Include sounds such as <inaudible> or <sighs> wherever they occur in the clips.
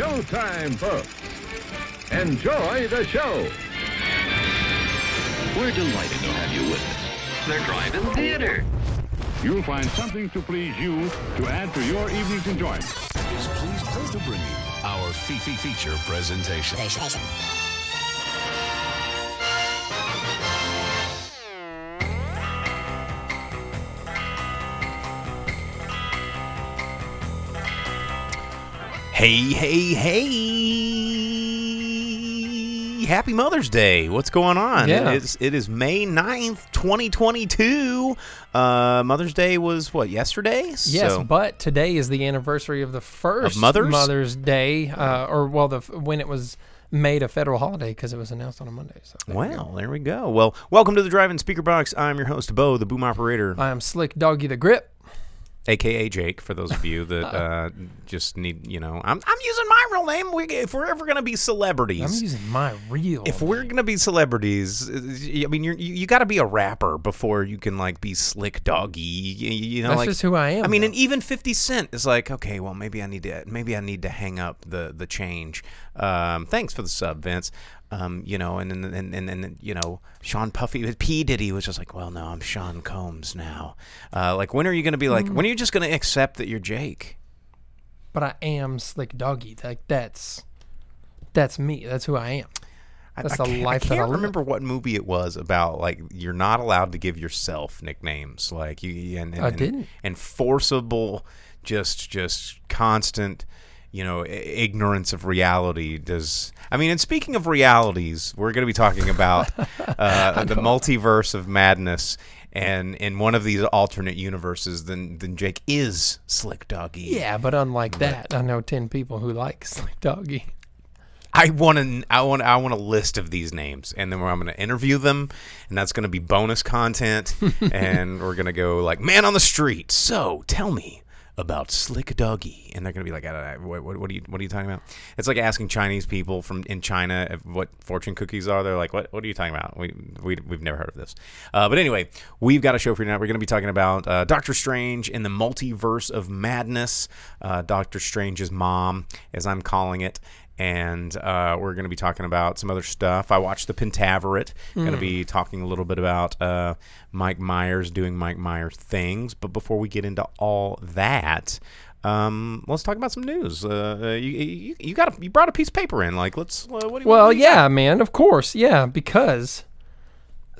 showtime, folks. Enjoy the show. We're delighted to have you with us. They're driving theater. You'll find something to please you to add to your evening's enjoyment. is pleased to bring you our Fifi feature presentation. Hey, hey, hey. Happy Mother's Day. What's going on? Yeah. It is, it is May 9th, 2022. Uh, Mother's Day was what, yesterday? Yes, So- but today is the anniversary of the first Mothers? Mother's Day, uh, or well, the when it was made a federal holiday because it was announced on a Monday. So there there we go. Well, welcome to the Drive-In Speaker Box. I'm your host, Bo, the boom operator, I am Slick Doggy the Grip. Aka Jake. For those of you that <laughs> uh, just need, you know, I'm, I'm using my real name. We, if we're ever gonna be celebrities, I'm using my real. if we're gonna be celebrities, uh, I mean, you're, you you got to be a rapper before you can like be slick doggy. You, you know, That's like just who I am, I mean, though. and even Fifty Cent is like, okay, well, maybe I need to maybe I need to hang up the the change. Um, thanks for the sub, Vince. Um, you know, and and and and, and you know, Sean Puffy P Diddy was just like, well, no, I'm Sean Combs now. Uh, like, when are you gonna be like? Mm-hmm. When are you just gonna accept that you're Jake? but I am Slick Doggy. Like that's that's me. That's who I am. That's I the can't, life I that I can't live. remember what movie it was about. Like you're not allowed to give yourself nicknames. Like you and, and I and- didn't. and forcible, just just constant, you know, i- ignorance of reality. Does I mean? And speaking of realities, we're going to be talking about <laughs> uh, the multiverse of madness. And in one of these alternate universes, then then Jake is Slick Doggy. Yeah, but unlike that, I know ten people who like <laughs> Slick Doggy. I want to. I want. I want a list of these names, and then I'm going to interview them, and that's going to be bonus content. <laughs> and we're going to go like man on the street. So tell me about Slick Doggy, and they're to be like, what, what, what are you What are you talking about? It's like asking Chinese people from in China what fortune cookies are. They're like, what What are you talking about? We, we we've never heard of this. Uh, but anyway, we've got a show for you tonight. We're to be talking about uh, Doctor Strange in the multiverse of madness. Uh, Doctor Strange's mom, as I'm calling it and uh, we're going to be talking about some other stuff. I watched the Pentaverate. Going to be talking a little bit about uh, Mike Myers doing Mike Myers things. But before we get into all that, um, let's talk about some news. Uh, you, you, you got a, you brought a piece of paper in. Like, let's. Uh, what do you, Well, what do you yeah, man, of course, yeah, because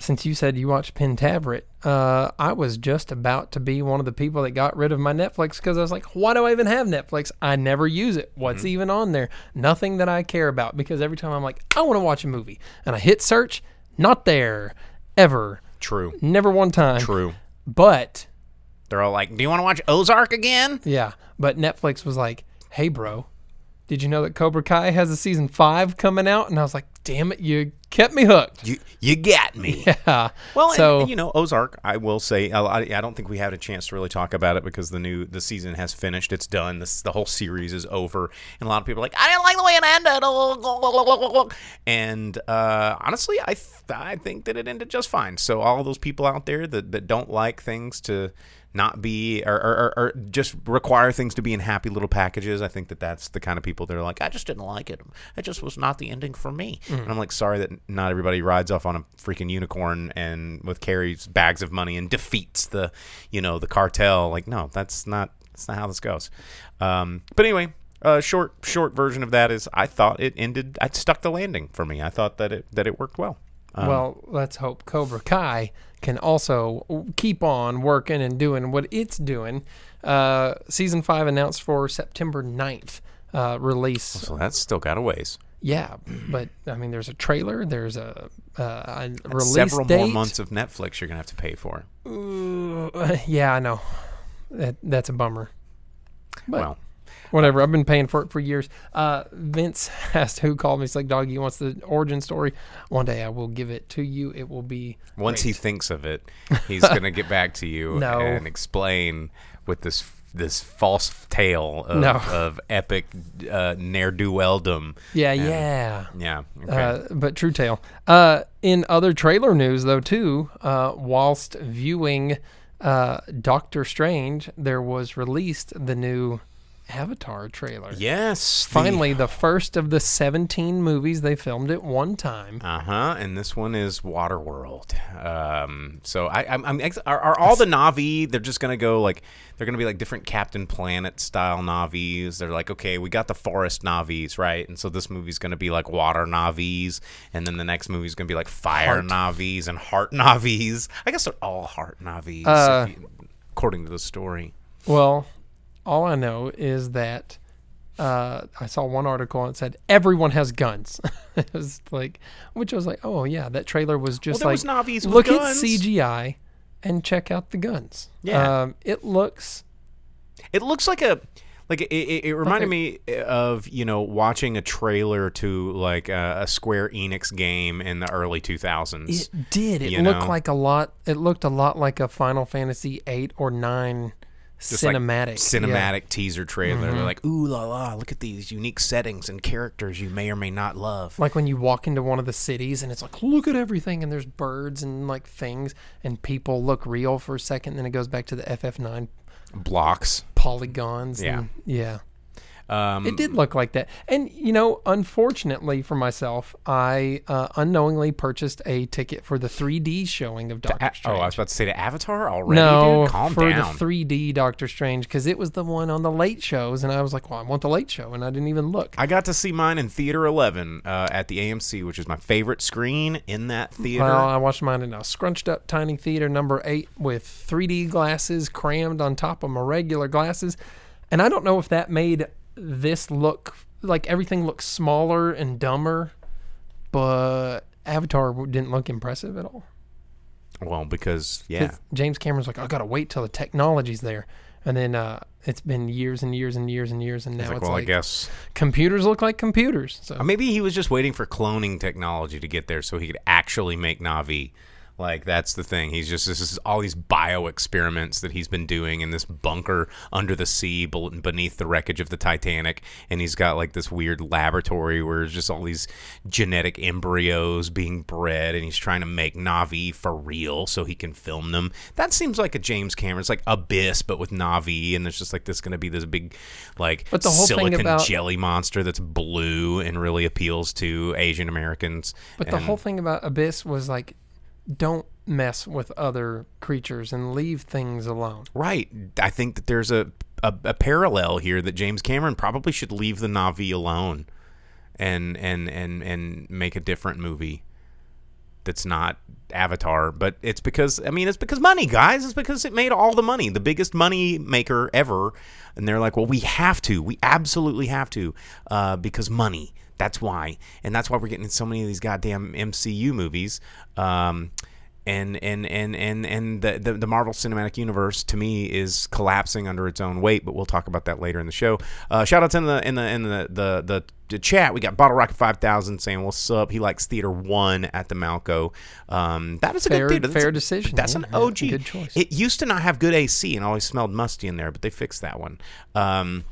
since you said you watched Pentaverate, uh, I was just about to be one of the people that got rid of my Netflix because I was like, why do I even have Netflix? I never use it. What's Mm-hmm. even on there? Nothing that I care about because every time I'm like, I want to watch a movie, and I hit search, not there, ever, True. never one time. True. But They're all like, "Do you want to watch Ozark again?" yeah, but Netflix was like, hey, bro. Did you know that Cobra Kai has a season five coming out? And I was like, damn it, you kept me hooked. You you got me. <laughs> Yeah. Well, so and, you know, Ozark. I will say, I, I don't think we had a chance to really talk about it because the new the season has finished. It's done. This the whole series is over, and a lot of people are like, I didn't like the way it ended. <laughs> And uh, honestly, I th- I think that it ended just fine. So all those people out there that, that don't like things to not be or, or, or, or just require things to be in happy little packages. I think that that's the kind of people that are like, I just didn't like it. It just was not the ending for me. And I'm like, sorry that not everybody rides off on a freaking unicorn and with carries bags of money and defeats the, you know, the cartel. Like, no, that's not that's not how this goes. Um, but anyway. Uh, short short version of that is I thought it ended I stuck the landing for me. I thought that it that it worked well. Um, well, let's hope Cobra Kai can also keep on working and doing what it's doing. Uh, season five announced for September 9th uh, release. so that's still got a ways. Yeah, but I mean, there's a trailer, there's a, uh, a release Several date. more months of Netflix you're gonna have to pay for. Uh, <laughs> yeah, I know. That, that's a bummer. But well, whatever. I've been paying for it for years. Uh, Vince <laughs> asked who called me. He's like, "Doggy wants the origin story. One day I will give it to you. It will be once he thinks of it, <laughs> he's gonna get back to you No. and explain with this this false tale of, No. of epic uh, ne'er do welldom. Yeah, And- yeah. yeah. Okay. Uh, but true tale. Uh, in other trailer news, though, too, uh, whilst viewing uh, Doctor Strange, there was released the new Avatar trailer. Yes. Finally, the first of the 17 movies they filmed at one time. Uh huh. And this one is Waterworld. Um, so I, I'm, I'm ex- are, are all the Navi? They're just gonna go like they're gonna be like different Captain Planet style Navis. They're like, okay, we got the forest Navis, right? And so this movie's gonna be like water Navis, and then the next movie's gonna be like fire Heart. Navis and heart <laughs> Navis. I guess they're all heart Navis, Uh, if you- according to the story. Well, all I know is that uh, I saw one article and it said everyone has guns. <laughs> it was like, which I was like, oh yeah, that trailer was just there like, was look guns. at CGI and check out the guns. Yeah. um, it looks It looks like a like it, it, it reminded me of you know watching a trailer to like a, a Square Enix game in the early 2000s. It did. It looked know? like a lot. It looked a lot like a Final Fantasy eight or nine Just like cinematic. yeah. Mm-hmm. cinematic teaser trailer. They're like, ooh la la, look at these unique settings and characters you may or may not love. Like when you walk into one of the cities and it's like, look at everything, and there's birds and like things, and people look real for a second, then it goes back to the FF9 Blocks. polygons. Yeah. and- yeah. Um, It did look like that. And, you know, unfortunately for myself, I uh, unknowingly purchased a ticket for the 3D showing of Doctor a- Strange. oh, I was about to say to Avatar already. no, dude? calm for down. the 3D Doctor Strange because it was the one on the late shows, and I was like, "Well, I want the late show," and I didn't even look. I got to see mine in Theater 11 uh, at the AMC, which is my favorite screen in that theater. Well, I watched mine in a scrunched up tiny theater number eight with 3D glasses crammed on top of my regular glasses, and I don't know if that made this look like everything looks smaller and dumber, but Avatar didn't look impressive at all. well, because yeah, James Cameron's like, I gotta wait till the technology's there. And then uh, it's been years and years and years and years, and now it's like, it's well, I guess computers look like computers. So Maybe he was just waiting for cloning technology to get there so he could actually make Navi. Like that's the thing. He's just this is all these bio experiments that he's been doing in this bunker under the sea beneath the wreckage of the Titanic, and he's got like this weird laboratory where there's just all these genetic embryos being bred, and he's trying to make Navi for real so he can film them. That seems like a James Cameron. It's like Abyss, but with Navi, and there's just like this going to be this big, like But the whole silicon about- jelly monster that's blue and really appeals to Asian Americans. But the whole thing about Abyss was like, don't mess with other creatures and leave things alone. right, I think that there's a, a a parallel here that James Cameron probably should leave the Navi alone, and and and and make a different movie. That's not Avatar, but it's because I mean it's because money, guys. It's because it made all the money, the biggest money maker ever, and they're like, well, we have to, we absolutely have to, uh, because money. That's why, and that's why we're getting so many of these goddamn MCU movies. Um, and and and and and the, the the Marvel Cinematic Universe to me is collapsing under its own weight. But we'll talk about that later in the show. Uh, shout outs in the in the in the the, the, the chat. We got Bottle Rocket Five Thousand saying what's up. He likes Theater One at the Malco. Um, that is a Fair- good theater. That's fair a- decision, That's yeah. an OG. good choice. It used to not have good AC and always smelled musty in there, but they fixed that one. Um,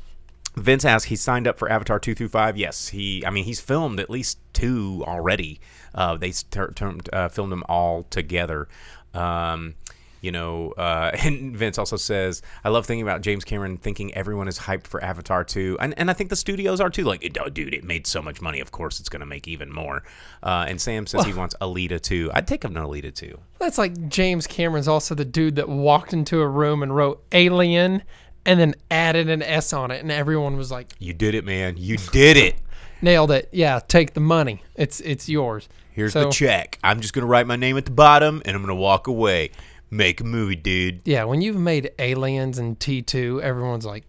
Vince asks, he signed up for Avatar two through five. Yes, he. I mean, he's filmed at least two already. Uh, they ter- termed, uh, filmed them all together. Um, you know, uh, <laughs> and Vince also says, I love thinking about James Cameron thinking everyone is hyped for Avatar 2. And, and I think the studios are too. Like, oh, dude, it made so much money. Of course, it's going to make even more. Uh, and Sam says he wants Alita 2. I'd take him to Alita 2. That's like James Cameron's also the dude that walked into a room and wrote Alien and then added an S on it, and everyone was like, You did it, man. You did it. <laughs> nailed it. Yeah, take the money. It's it's yours. Here's So- the check. I'm just going to write my name at the bottom and I'm going to walk away. Make a movie, dude. Yeah, when you've made Aliens and T2, everyone's like,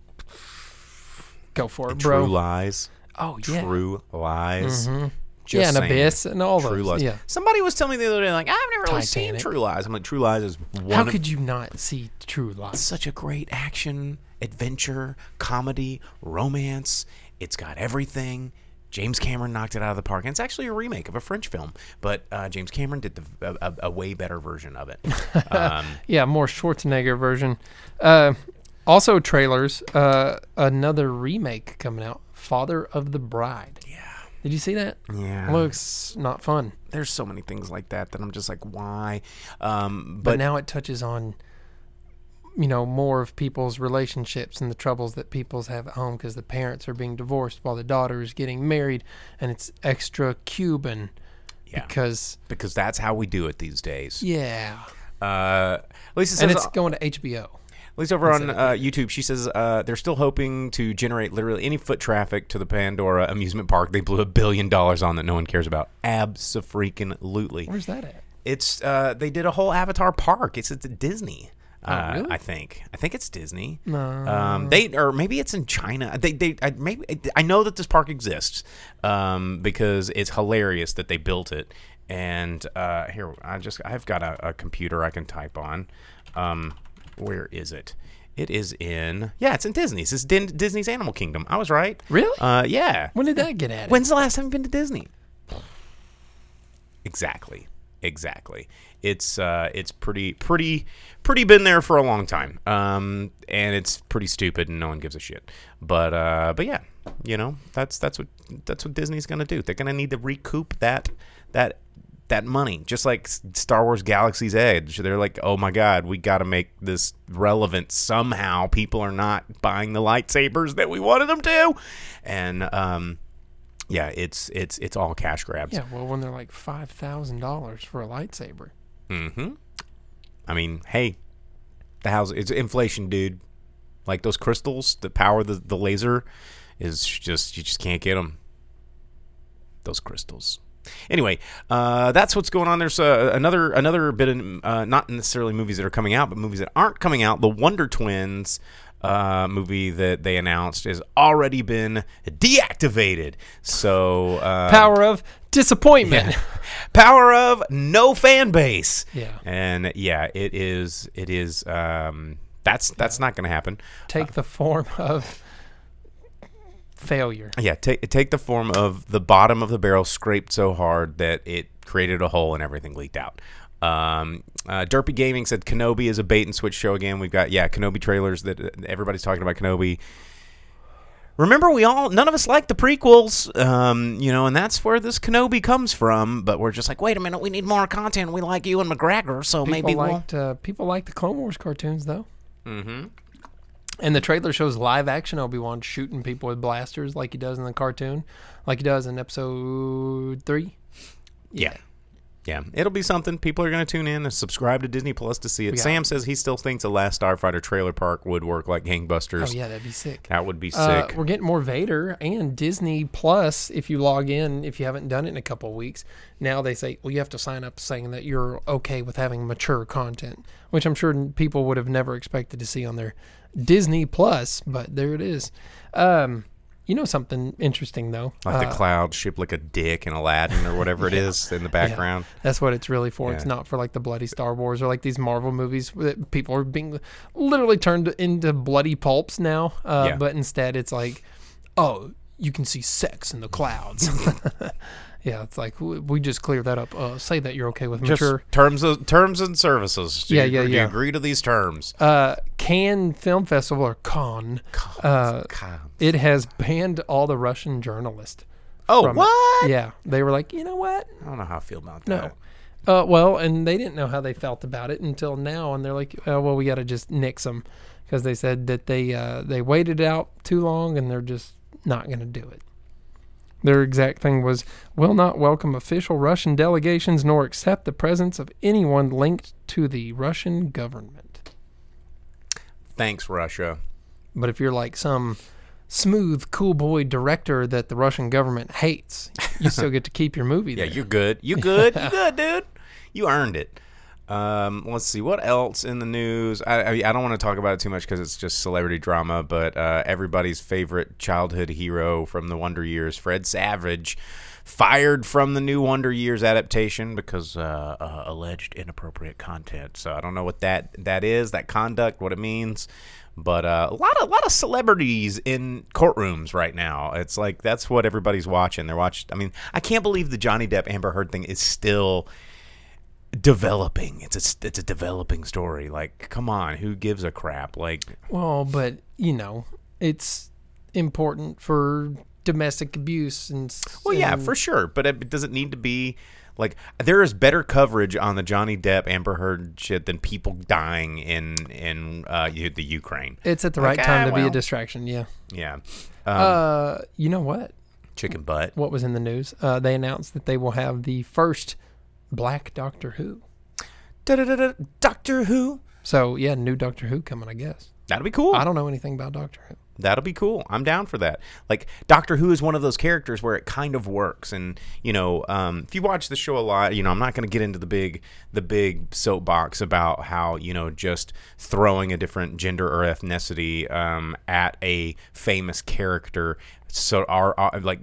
go for it, bro. True Lies. Oh, yeah. True Lies. Mm-hmm. yeah, Just and saying. Abyss and all True those. Lies. Yeah. Somebody was telling me the other day, like, I've never really seen Titanic. True Lies. I'm like, True Lies is one How of could you not see True Lies? such a great action, adventure, comedy, romance. It's got everything. James Cameron knocked it out of the park. And it's actually a remake of a French film, but uh, James Cameron did the, a, a, way better version of it. <laughs> Um, <laughs> Yeah, more Schwarzenegger version. Uh, also, trailers. Uh, another remake coming out. Father of the Bride. yeah. Did you see that? Yeah. Looks not fun. There's so many things like that that I'm just like, why? Um, But, but now it touches on you know more of people's relationships and the troubles that people's have at home because the parents are being divorced while the daughter is getting married, and it's extra Cuban Yeah. because because that's how we do it these days. yeah, Uh, Lisa says, and it's going to HBO. at least over on uh, YouTube, she says uh, they're still hoping to generate literally any foot traffic to the Pandora amusement park they blew a billion dollars on that no one cares about. Abso-freaking-lutely. Where's that at? It's uh, they did a whole Avatar park. It's at Disney. Uh, really? I think. I think it's Disney. Um, they or maybe it's in China. They they I, maybe I know that this park exists um, because it's hilarious that they built it. And uh, here I just I've got a, a computer I can type on. Um, where is it? It is in yeah, it's in Disney's. It's Din- Disney's Animal Kingdom. I was right. Really? Uh, yeah. When did that get added? When's the last time you've been to Disney? Exactly. Exactly. It's uh it's pretty pretty pretty been there for a long time. Um and it's pretty stupid and no one gives a shit. But uh but yeah, you know, that's that's what that's what Disney's to do. They're to need to recoup that that that money. Just like Star Wars Galaxy's Edge. They're like, "Oh my god, we got to make this relevant somehow. People are not buying the lightsabers that we wanted them to." And um yeah, it's it's it's all cash grabs. yeah, well, when they're like five thousand dollars for a lightsaber. Mm-hmm. I mean, hey, the house it's inflation, dude. Like those crystals that power the, the laser is just you just can't get them. Those crystals. Anyway, uh, that's what's going on. There's uh, another another bit of uh, not necessarily movies that are coming out, but movies that aren't coming out. The Wonder Twins uh, movie that they announced has already been deactivated. So uh, Power of disappointment. power of no fan base. Yeah. And yeah, it is it is um that's that's not going to happen. Take the form of failure. Yeah, take take the form of the bottom of the barrel scraped so hard that it created a hole and everything leaked out. Um, uh, Derpy Gaming said Kenobi is a bait and switch show again. We've got yeah Kenobi trailers that uh, everybody's talking about Kenobi. Remember, we all none of us like the prequels, um, you know, and that's where this Kenobi comes from. But we're just like, wait a minute, we need more content. We like Ewan McGregor, so People maybe we'll. uh, people like the Clone Wars cartoons though. Mm-hmm. And the trailer shows live action Obi Wan shooting people with blasters like he does in the cartoon, like he does in episode three. Yeah. Yeah, it'll be something. People are going to tune in and subscribe to Disney Plus to see it. got- Sam says he still thinks the last Starfighter trailer park would work like gangbusters. Oh yeah, that'd be sick. That would be Uh, sick. we're getting more Vader and Disney Plus. If you log in, if you haven't done it in a couple of weeks, now they say, well, you have to sign up saying that you're okay with having mature content, which I'm sure people would have never expected to see on their Disney Plus, but there it is. Um, you know something interesting though? like Uh, the cloud shaped like a dick in Aladdin or whatever it <laughs> is in the yeah, background. that's what it's really for. It's not for like the bloody Star Wars or like these Marvel movies that people are being literally turned into bloody pulps now. Uh, Yeah. But instead, it's like, oh, you can see sex in the clouds. <laughs> <laughs> yeah, it's like we, we just clear that up. Uh, say that you're okay with Just mature. terms of terms and services. Do Yeah, you, yeah, do you agree to these terms? Uh, Cannes Film Festival or Cannes, uh, God. it has banned all the Russian journalists. Oh, from it. what? Yeah, they were like, you know what? I don't know how I feel about No. that. Uh, well, and they didn't know how they felt about it until now, and they're like, uh, "Well, we got to just nix them," because they said that they uh, they waited out too long, and they're just not going to do it. Their exact thing was, "Will not welcome official Russian delegations nor accept the presence of anyone linked to the Russian government." Thanks, Russia. But if you're like some smooth, cool boy director that the Russian government hates, you still <laughs> get to keep your movie Yeah, there. you're good. You good. <laughs> You good, dude. You earned it. Um, let's see what else in the news. I I, I don't want to talk about it too much because it's just celebrity drama. But uh, everybody's favorite childhood hero from the Wonder Years, Fred Savage, fired from the new Wonder Years adaptation because uh, uh, alleged inappropriate content. So I don't know what that that is, that conduct, what it means. But uh, a lot of a lot of celebrities in courtrooms right now. It's like that's what everybody's watching. They're watching. I mean, I can't believe the Johnny Depp Amber Heard thing is still developing. It's a it's a developing story. Like, come on, who gives a crap? Like, Well, but you know, it's important for domestic abuse and. well, yeah, for sure. But it does it need to be Like there is better coverage on the Johnny Depp Amber Heard shit than people dying in in uh, the Ukraine. It's at the right time ah, to be a distraction. Yeah. Yeah, um, Uh, you know what? chicken butt. What was in the news? Uh, they announced that they will have the first Black Doctor Who. Da-da-da-da, Doctor Who. So yeah, new Doctor Who coming. I guess. That'll be cool. I don't know anything about Doctor Who. That'll be cool. I'm down for that. Like Doctor Who is one of those characters where it kind of works, and you know, um, if you watch the show a lot, you know, I'm not going to get into the big, the big soapbox about how you know just throwing a different gender or ethnicity um, at a famous character, so are, our like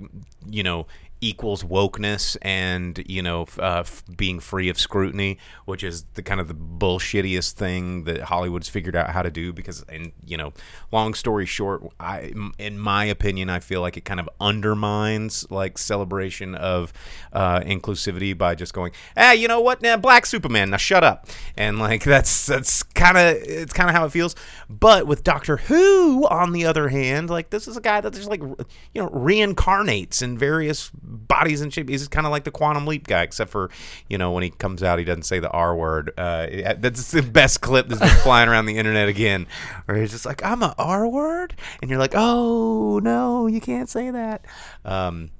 you know equals wokeness and you know uh, f- being free of scrutiny which is the kind of the bullshittiest thing that hollywood's figured out how to do because and you know long story short i in my opinion i feel like it kind of undermines like celebration of uh, inclusivity by just going ah you know what? Nah, black superman now shut up. And like that's that's kind of it's kind of how it feels. But with doctor who on the other hand like this is a guy that just like you know reincarnates in various bodies and shape. He's kind of like the quantum leap guy except for you know when he comes out he doesn't say the r word. Uh, that's the best clip that's been flying around the internet again where he's just like i'm a r word? And you're like oh no you can't say that. Um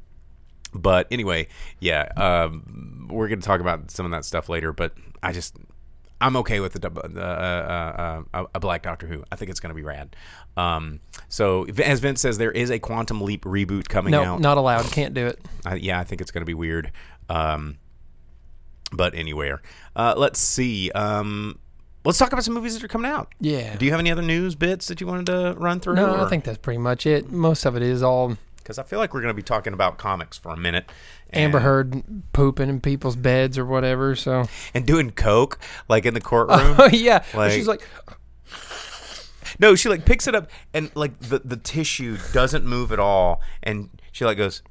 but anyway, yeah, um, we're gonna talk about some of that stuff later. But I just, I'm okay with the, uh, uh, uh, a Black Doctor Who. I think it's gonna be rad. Um, so as Vince says, there is a Quantum Leap reboot coming No, out. not allowed. Can't do it. I, yeah, I think it's gonna be weird. Um, but anywhere, uh, let's see. Um, let's talk about some movies that are coming out. Yeah. Do you have any other news bits that you wanted to run through? No, I think that's pretty much it. Most of it is all because I feel like we're gonna be talking about comics for a minute. Amber Heard pooping in people's beds or whatever. So, and doing coke like in the <laughs> courtroom. oh yeah, Like- she's like, <laughs> no, she like picks it up and like the the tissue doesn't move at all, and she like goes,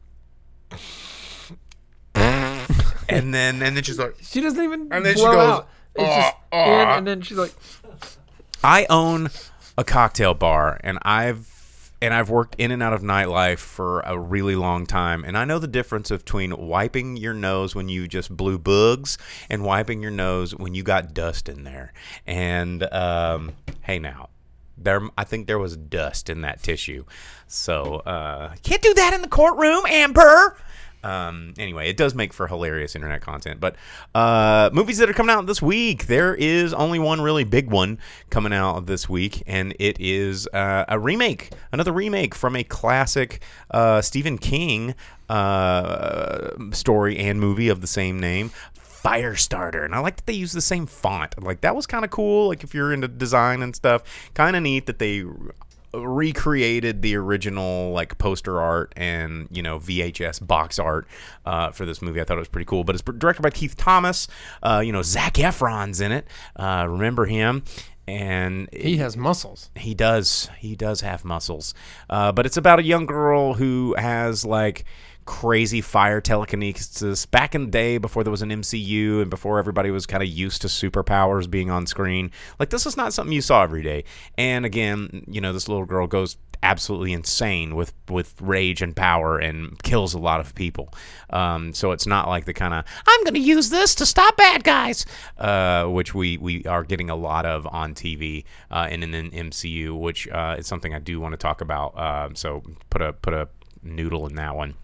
<laughs> and then and then she's like, she doesn't even And then she goes, out. It's just "Uh, in, uh." and then she's like, I own a cocktail bar, and I've and I've worked in and out of nightlife for a really long time, and I know the difference between wiping your nose when you just blew bugs and wiping your nose when you got dust in there. And um, hey, now there, I think there was dust in that tissue, so uh, can't do that in the courtroom, Amber. Um, anyway, it does make for hilarious internet content. But uh, movies that are coming out this week, there is only one really big one coming out this week, and it is uh, a remake, another remake from a classic uh, Stephen King uh, story and movie of the same name. Firestarter, and I like that they use the same font. Like that was kind of cool. Like if you're into design and stuff, kind of neat that they recreated the original like poster art and you know VHS box art uh, for this movie. I thought it was pretty cool. But it's directed by Keith Thomas. Uh, you know Zac Efron's in it. Uh, remember him? And he has muscles. he does. He does have muscles. Uh, but it's about a young girl who has like crazy fire telekinesis back in the day before there was an MCU and before everybody was kind of used to superpowers being on screen. Like this is not something you saw every day. And again, you know, this little girl goes absolutely insane with with rage and power and kills a lot of people. Um, so it's not like the kind of I'm going to use this to stop bad guys, uh, which we we are getting a lot of on TV uh, and in the MCU, which uh, is something I do want to talk about. Um, so put a put a noodle in that one.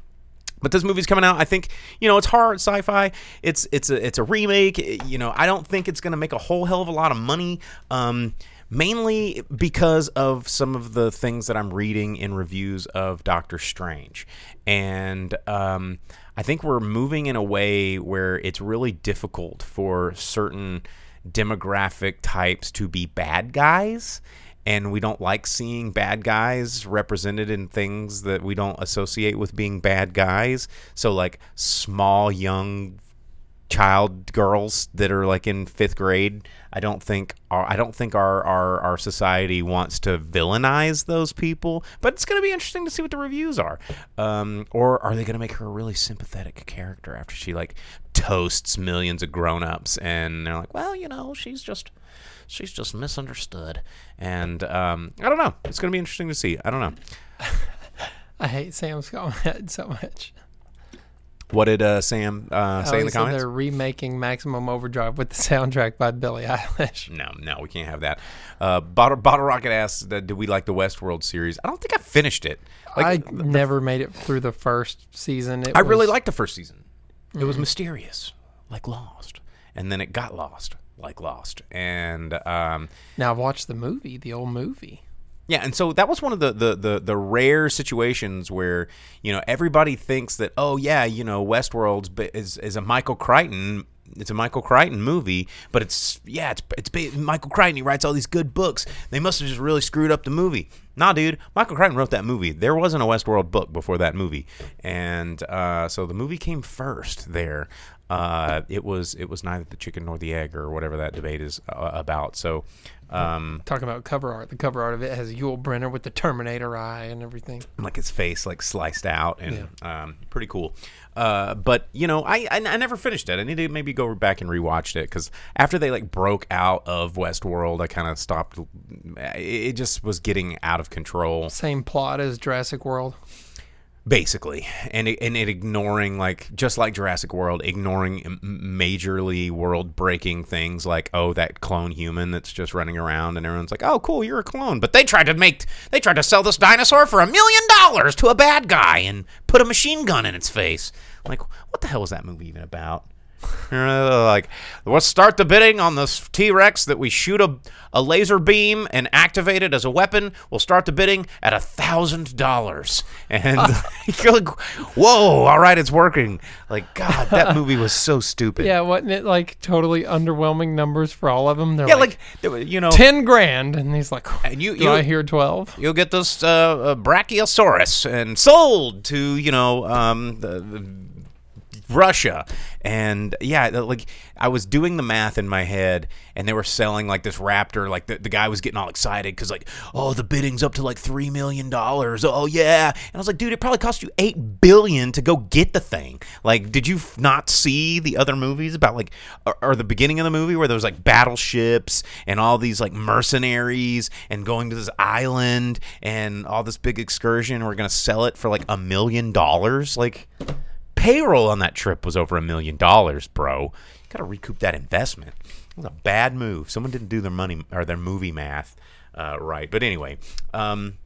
But this movie's coming out. I think you know it's hard sci-fi. It's it's a it's a remake. You know I don't think it's going to make a whole hell of a lot of money. Um, mainly because of some of the things that I'm reading in reviews of Doctor Strange, and um, I think we're moving in a way where it's really difficult for certain demographic types to be bad guys and we don't like seeing bad guys represented in things that we don't associate with being bad guys. So like small young child girls that are like in fifth grade, I don't think our I don't think our our, our society wants to villainize those people. But it's going to be interesting to see what the reviews are. Um, or are they going to make her a really sympathetic character after she like toasts millions of grown-ups and they're like, well, you know, she's just she's just misunderstood. And um, I don't know. It's going to be interesting to see. I don't know. <laughs> I hate Sam Scott so much. What did uh, Sam uh, say Oh, in the comments? they're remaking Maximum Overdrive with the soundtrack by Billie Eilish. No, no, we can't have that. Uh, Bottle, Bottle Rocket asks, uh, "Do we like the Westworld series?" I don't think I finished it. Like, I never made it through the first season. It I really liked the first season. It was mysterious, like Lost, and then it got lost, like Lost, and um, Now I've watched the movie, the old movie. yeah, and so that was one of the, the the the rare situations where you know everybody thinks that oh yeah, you know Westworld's is is a Michael Crichton. It's a Michael Crichton movie, but it's yeah, it's it's Michael Crichton. He writes all these good books. They must have just really screwed up the movie. Nah, dude, Michael Crichton wrote that movie. There wasn't a Westworld book before that movie, and uh, so the movie came first there. Uh, it was it was neither the chicken nor the egg or whatever that debate is uh, about. So. Um, Talking about cover art. The cover art of it has Yul Brynner with the Terminator eye and everything. like his face like sliced out and um, pretty cool. Uh, but you know, I, I I never finished it. I need to maybe go back and rewatch it because after they like broke out of Westworld, I kind of stopped. It it just was getting out of control, Same plot as Jurassic World. Basically, and and it ignoring like just like Jurassic World, ignoring majorly world breaking things like oh that clone human that's just running around and everyone's like oh cool you're a clone, but they tried to make they tried to sell this dinosaur for a million dollars to a bad guy and put a machine gun in its face. Like what the hell was that movie even about? Like, let's start the bidding on this T Rex that we shoot a, a laser beam and activate it as a weapon. We'll start the bidding at a thousand dollars. And <laughs> <laughs> you're like, whoa, all right, it's working. Like, God, that <laughs> movie was so stupid. Yeah, wasn't it like totally underwhelming numbers for all of them? They're yeah, like, like you know, ten grand, and he's like, And you- do you- I hear twelve? you'll get this uh, uh, brachiosaurus and sold to you know um, the, the Russia. And yeah, like I was doing the math in my head, and they were selling like this Raptor. Like the, the guy was getting all excited because like, oh, the bidding's up to like three million dollars. Oh yeah, and I was like, dude, it probably cost you eight billion to go get the thing. Like, did you not see the other movies about like, or, or the beginning of the movie where there was like battleships and all these like mercenaries and going to this island and all this big excursion? We're gonna sell it for like a million dollars. Like, payroll on that trip was over a million dollars, bro. You got to recoup that investment. It was a bad move. Someone didn't do their money or their movie math uh, right. But anyway, um,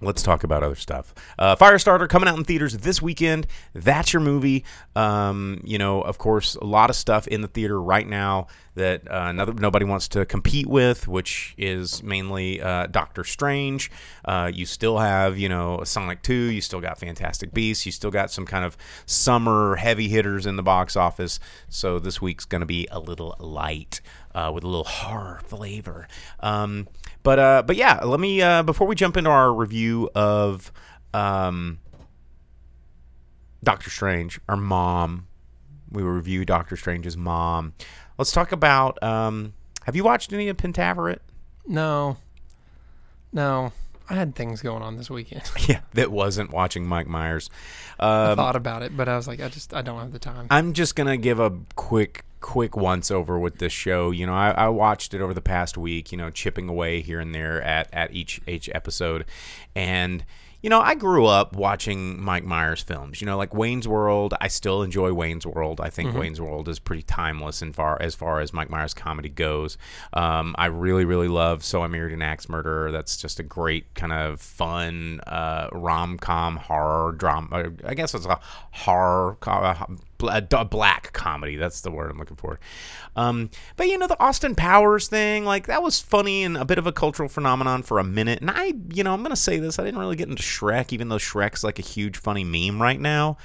let's talk about other stuff. Uh, Firestarter coming out in theaters this weekend. That's your movie. Um, you know, of course, a lot of stuff in the theater right now that uh, no- nobody wants to compete with, which is mainly uh, Doctor Strange. Uh, you still have, you know, Sonic 2. You still got Fantastic Beasts. You still got some kind of summer heavy hitters in the box office. So this week's going to be a little light uh, with a little horror flavor. Um, but uh, but yeah, let me uh, before we jump into our review of um, Doctor Strange, our mom. We will review Doctor Strange's mom. Let's talk about. Um, have you watched any of Pentaverate? No, no. I had things going on this weekend. <laughs> Yeah, that wasn't watching Mike Myers. I Um, thought about it, but I was like, I just, I don't have the time. I'm just gonna give a quick quick once over with this show. You know, I, I watched it over the past week. You know, chipping away here and there at at each each episode, and you know, I grew up watching Mike Myers films. You know, like Wayne's World. I still enjoy Wayne's World. I think Wayne's World is pretty timeless in far as far as Mike Myers comedy goes. Um, I really really love So I Married an Axe Murderer. That's just a great kind of fun uh, rom com horror drama. I guess it's a horror. co- uh, a black comedy. That's the word I'm looking for. Um, but you know, the Austin Powers thing, like that was funny and a bit of a cultural phenomenon for a minute. And I, you know, I'm gonna say this: I didn't really get into Shrek, even though Shrek's like a huge funny meme right now.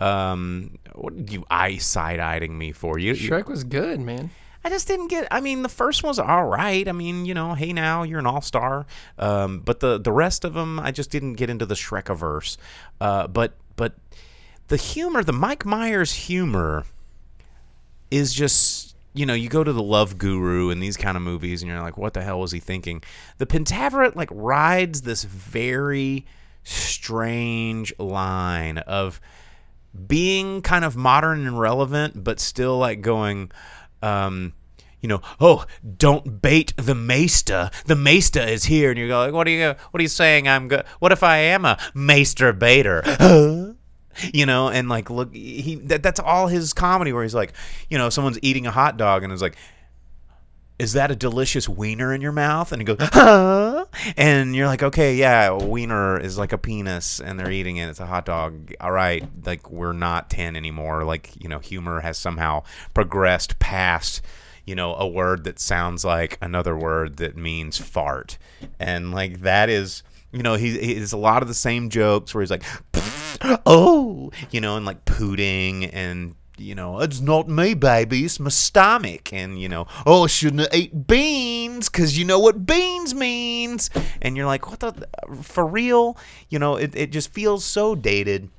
Um, what are you eye side eyeing me for? You, Shrek was good, man. I just didn't get. I mean, the first one was all right. I mean, you know, hey now you're an all star. Um, but the the rest of them, I just didn't get into the Shrekiverse. Uh, but but the humor, the Mike Myers humor, is just you know you go to the Love Guru and these kind of movies, and you're like, what the hell was he thinking? The Pentaverate like rides this very strange line of being kind of modern and relevant, but still like going, um, you know, oh, don't bait the maester. The maester is here, and you go like, what are you, what are you saying? I'm good. What if I am a maester baiter? <laughs> You know, and like look, he that, that's all his comedy where he's like, you know, someone's eating a hot dog and is like, is that a delicious wiener in your mouth? And he goes, <laughs> huh? And you're like, okay, yeah, a wiener is like a penis and they're eating it. It's a hot dog. All right. Like, we're not 10 anymore. Like, you know, humor has somehow progressed past, you know, a word that sounds like another word that means fart. And like, that is, you know, he, he's a lot of the same jokes where he's like, oh, you know, and like pooting and you know, it's not me, baby, it's my stomach. And, you know, oh, I shouldn't have ate beans because you know what beans means. And you're like, what the, for real? You know, it, it just feels so dated.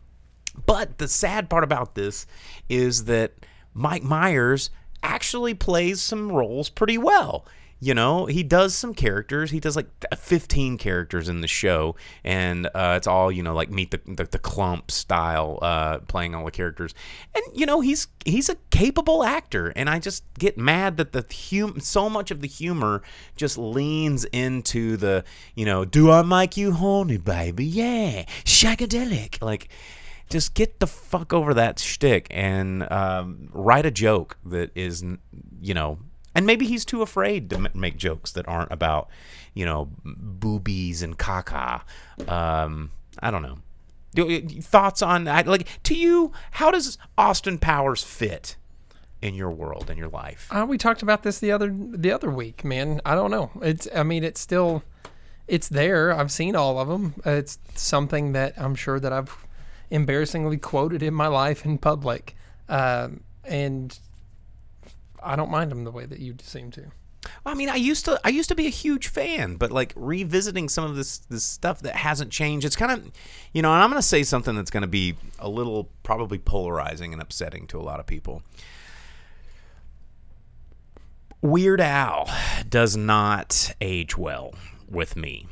But the sad part about this is that Mike Myers actually plays some roles pretty well. You know, he does some characters. He does like 15 characters in the show, and uh, it's all you know, like meet the the, the Klump style, uh, playing all the characters. And you know, he's he's a capable actor, and I just get mad that the hum- so much of the humor just leans into the you know, do I make you horny, baby? Yeah, shagadelic, like just get the fuck over that shtick and um, write a joke that is, you know, and maybe he's too afraid to m- make jokes that aren't about, you know, boobies and caca. Um, I don't know. Thoughts on? Like to you, how does Austin Powers fit in your world in your life? Uh, we talked about this the other the other week, man. I don't know. It's I mean, it's still it's there. I've seen all of them. It's something that I'm sure that I've embarrassingly quoted in my life in public, um, and I don't mind them the way that you seem to. I mean, I used to I used to be a huge fan, but like revisiting some of this this stuff that hasn't changed, it's kind of, you know, and I'm going to say something that's going to be a little probably polarizing and upsetting to a lot of people. Weird Al does not age well with me.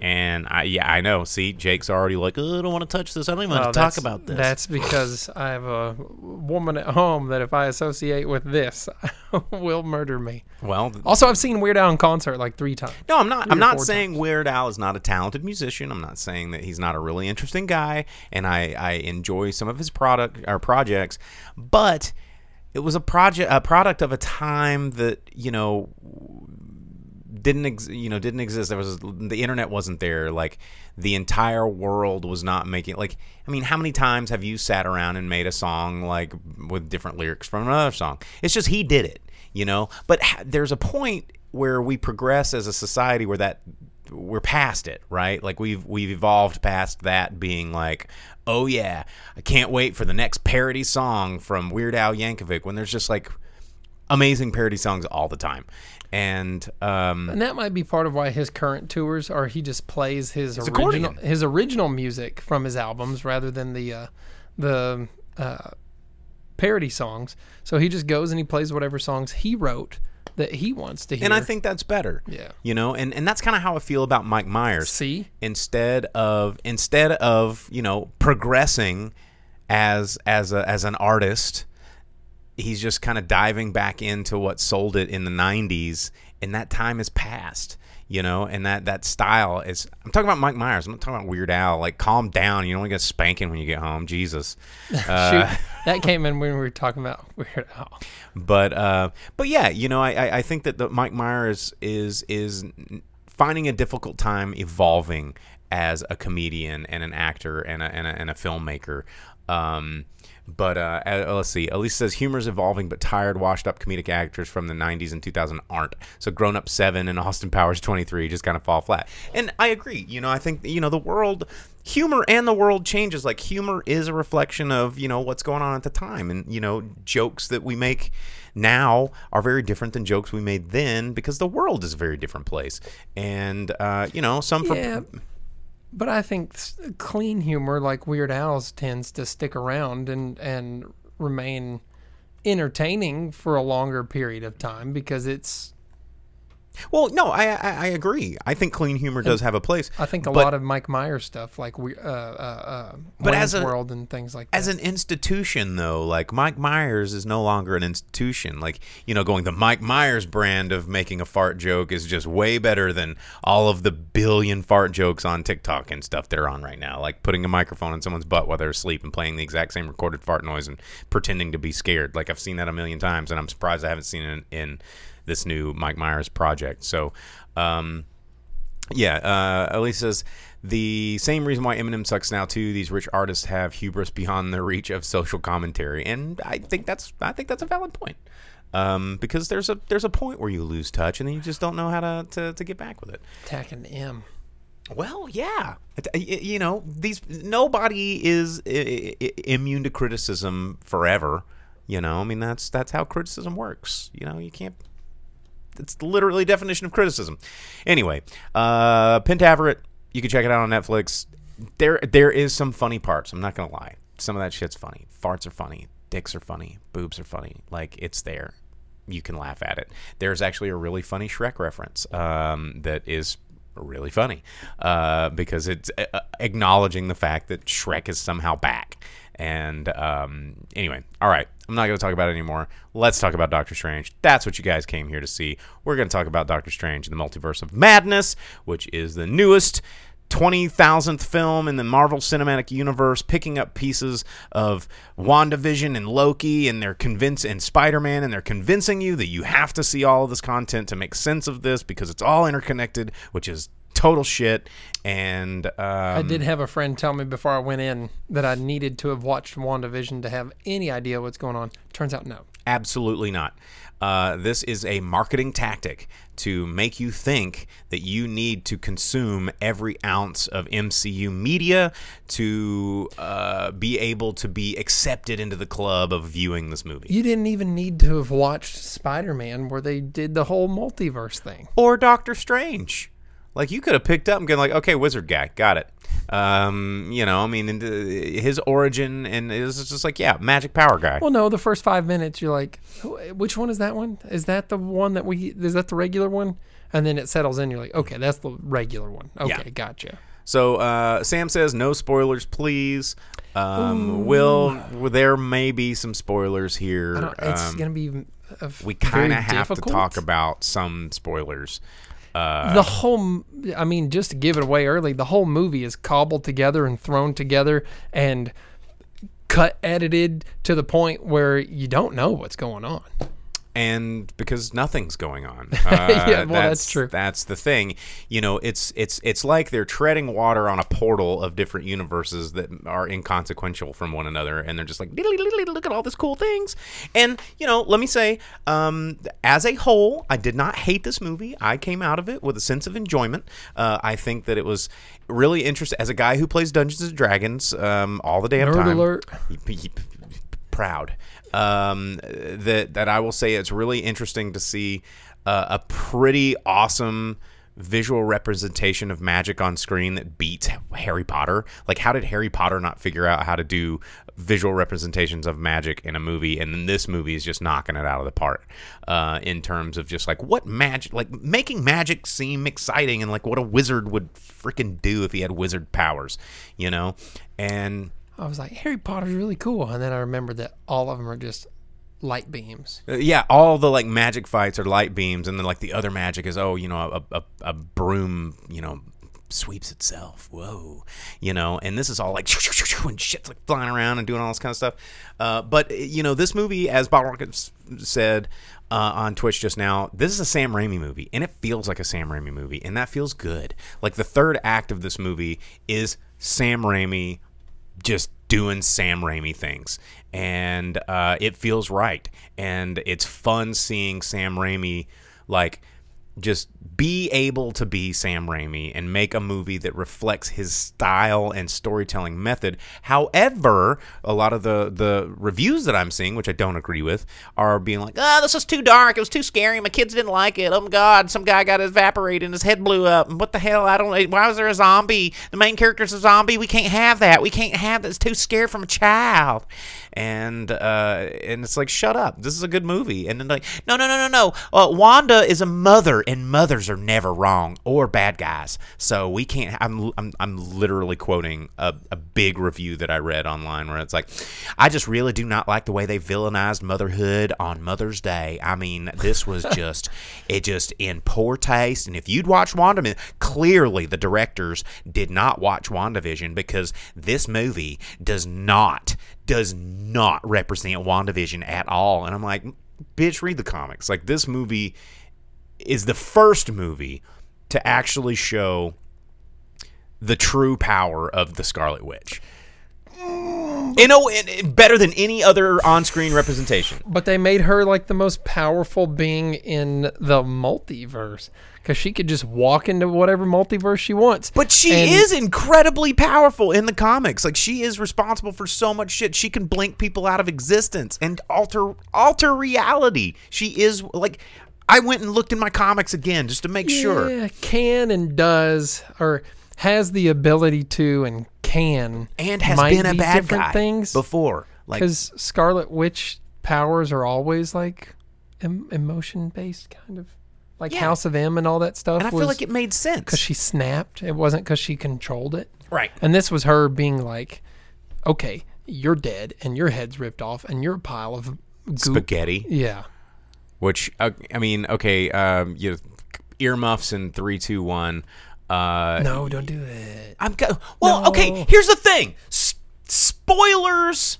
And I yeah, I know. See, Jake's already like, oh, I don't want to touch this. I don't even want to talk about this. That's because I have a woman at home that if I associate with this, <laughs> will murder me. well, Also, I've seen Weird Al in concert like three times. No, I'm not. I'm not saying times. Weird Al is not a talented musician. I'm not saying that he's not a really interesting guy, and I, I enjoy some of his product or projects. But it was a project, a product of a time that you know didn't ex- you know didn't exist. There was the internet wasn't there. Like the entire world was not making. Like I mean, how many times have you sat around and made a song like with different lyrics from another song? It's just he did it, you know. But ha- there's a point where we progress as a society where that we're past it, right? Like we've we've evolved past that being like, oh yeah, I can't wait for the next parody song from Weird Al Yankovic when there's just like amazing parody songs all the time. And um, And that might be part of why his current tours are he just plays his original accordion. his original music from his albums rather than the uh, the uh, parody songs. So he just goes and he plays whatever songs he wrote that he wants to hear. and I think that's better. Yeah. You know, and, and that's kind of how I feel about Mike Myers. see instead of instead of you know progressing as as a, as an artist he's just kind of diving back into what sold it in the 90s and that time has passed you know and that that style is i'm talking about mike myers i'm not talking about weird al like calm down you don't want to get spanking when you get home jesus <laughs> uh, shoot that came in when we were talking about Weird Al. but uh, but yeah, you know, I, I- I think that the Mike Myers is is finding a difficult time evolving as a comedian and an actor and a and a, and a filmmaker. Um, but uh, let's see. Elise says humor is evolving, but tired, washed-up comedic actors from the '90s and 2000 aren't. So, Grown Up Seven and Austin Powers 23 just kind of fall flat. And I agree. You know, I think you know the world, humor and the world changes. Like humor is a reflection of you know what's going on at the time, and you know jokes that we make now are very different than jokes we made then because the world is a very different place. And uh, you know, some for Yeah. But I think clean humor like Weird Al's tends to stick around and and remain entertaining for a longer period of time because it's Well, no, I, I I agree. I think clean humor does have a place. I think a but lot of Mike Myers stuff, like we, uh, uh, uh, But as a- World and things like that. as an institution though like mike myers is no longer an institution like you know going the mike myers brand of making a fart joke is just way better than all of the billion fart jokes on tiktok and stuff that are on right now like putting a microphone in someone's butt while they're asleep and playing the exact same recorded fart noise and pretending to be scared like i've seen that a million times and i'm surprised i haven't seen it in, in this new mike myers project so um yeah, uh, Elise says the same reason why Eminem sucks now too. These rich artists have hubris beyond the reach of social commentary, and I think that's I think that's a valid point. Um, because there's a there's a point where you lose touch, and then you just don't know how to, to, to get back with it. Attacking M. Well, yeah, you know these nobody is immune to criticism forever. You know, I mean that's that's how criticism works. You know, you can't it's literally definition of criticism. Anyway, uh, Pentaverate, you can check it out on Netflix. There, there is some funny parts. I'm not gonna lie. Some of that shit's funny. Farts are funny. Dicks are funny. Boobs are funny. Like it's there. You can laugh at it. There's actually a really funny Shrek reference um, that is really funny uh, because it's uh, acknowledging the fact that Shrek is somehow back. And um, anyway, all right, I'm not going to talk about it anymore. Let's talk about Doctor Strange. That's what you guys came here to see. We're going to talk about Doctor Strange and the Multiverse of Madness, which is the newest 20,000th film in the Marvel Cinematic Universe, picking up pieces of WandaVision and Loki, and they're convinced, and Spider Man, and they're convincing you that you have to see all of this content to make sense of this because it's all interconnected, which is total shit. And um, I did have a friend tell me before I went in that I needed to have watched WandaVision to have any idea what's going on. Turns out, no. Absolutely not. Uh, this is a marketing tactic to make you think that you need to consume every ounce of MCU media to uh, be able to be accepted into the club of viewing this movie. You didn't even need to have watched Spider Man where they did the whole multiverse thing. Or Doctor Strange. Like you could have picked up and been like, okay, wizard guy, got it. Um, you know, I mean, uh, his origin and it's just like, yeah, magic power guy. Well, no, the first five minutes, you're like, which one is that one? Is that the one that we, is that the regular one? And then it settles in. You're like, okay, that's the regular one. Okay, Yeah. gotcha. So uh, Sam says no spoilers, please. Um, will there may be some spoilers here? It's Um, going to be we kind of have to talk about some spoilers. Uh, the whole, I mean just to give it away early the whole movie is cobbled together and thrown together and cut edited to the point where you don't know what's going on and because nothing's going on. <laughs> Uh, Yeah, well, that's true. That's the thing. You know, it's it's it's like they're treading water on a portal of different universes that are inconsequential from one another, and they're just like, "Diddly, diddly, look at all these cool things. And you know, let me say, um, as a whole, I did not hate this movie. I came out of it with a sense of enjoyment. Uh, I think that it was really interesting. As a guy who plays Dungeons and Dragons um, all the damn Nerd time, alert. proud. Um, that that I will say it's really interesting to see uh, a pretty awesome visual representation of magic on screen that beats Harry Potter. Like, how did Harry Potter not figure out how to do visual representations of magic in a movie? And then this movie is just knocking it out of the park uh, in terms of just like what magic, like making magic seem exciting and like what a wizard would freaking do if he had wizard powers, you know? And i was like harry potter's really cool and then i remembered that all of them are just light beams Uh, yeah, all the like magic fights are light beams, and then like the other magic is oh, you know, a, a, a broom, you know, sweeps itself. Whoa, you know, and this is all like and shit's like flying around and doing all this kind of stuff. Uh, but you know, this movie, as Bob Rockets said uh, on Twitch just now, this is a Sam Raimi movie, and it feels like a Sam Raimi movie, and that feels good. Like the third act of this movie is Sam Raimi just doing Sam Raimi things, and uh, it feels right, and it's fun seeing Sam Raimi like just be able to be Sam Raimi and make a movie that reflects his style and storytelling method. However, a lot of the the reviews that I'm seeing, which I don't agree with, are being like, "Ah, this is too dark. It was too scary. My kids didn't like it. Oh my god, some guy got evaporated and his head blew up. And what the hell? I don't. Why was there a zombie? The main character's a zombie. We can't have that. We can't have that. It's too scary from a child." And uh, and it's like, shut up. This is a good movie. And then like, no, no, no, no, no. Uh, Wanda is a mother and mothers are never wrong or bad guys. So we can't. I'm I'm, I'm literally quoting a, a big review that I read online where it's like, I just really do not like the way they villainized motherhood on Mother's Day. I mean, this was <laughs> just it just in poor taste. And if you'd watched WandaVision, clearly the directors did not watch WandaVision because this movie does not does not represent WandaVision at all. And I'm like, bitch, read the comics. Like this movie is the first movie to actually show the true power of the Scarlet Witch. Mm. You know, better than any other on-screen representation. But they made her like the most powerful being in the multiverse because she could just walk into whatever multiverse she wants. But she And- is incredibly powerful in the comics. Like she is responsible for so much shit. She can blink people out of existence and alter alter reality. She is like I went and looked in my comics again just to make sure. Yeah, can and does or has the ability to and can And has been a be bad different guy things before. Like because Scarlet Witch powers are always like em- emotion based kind of like Yeah. House of M and all that stuff. and I feel like it made sense. because she snapped. It wasn't because she controlled it. right. And this was her being like, okay, you're dead and your head's ripped off and you're a pile of goop. Spaghetti. Yeah. Which uh, I mean, okay, um, you know, earmuffs in three, two, one. Uh, No, don't do it. I'm go- well. No. Okay, here's the thing: S- spoilers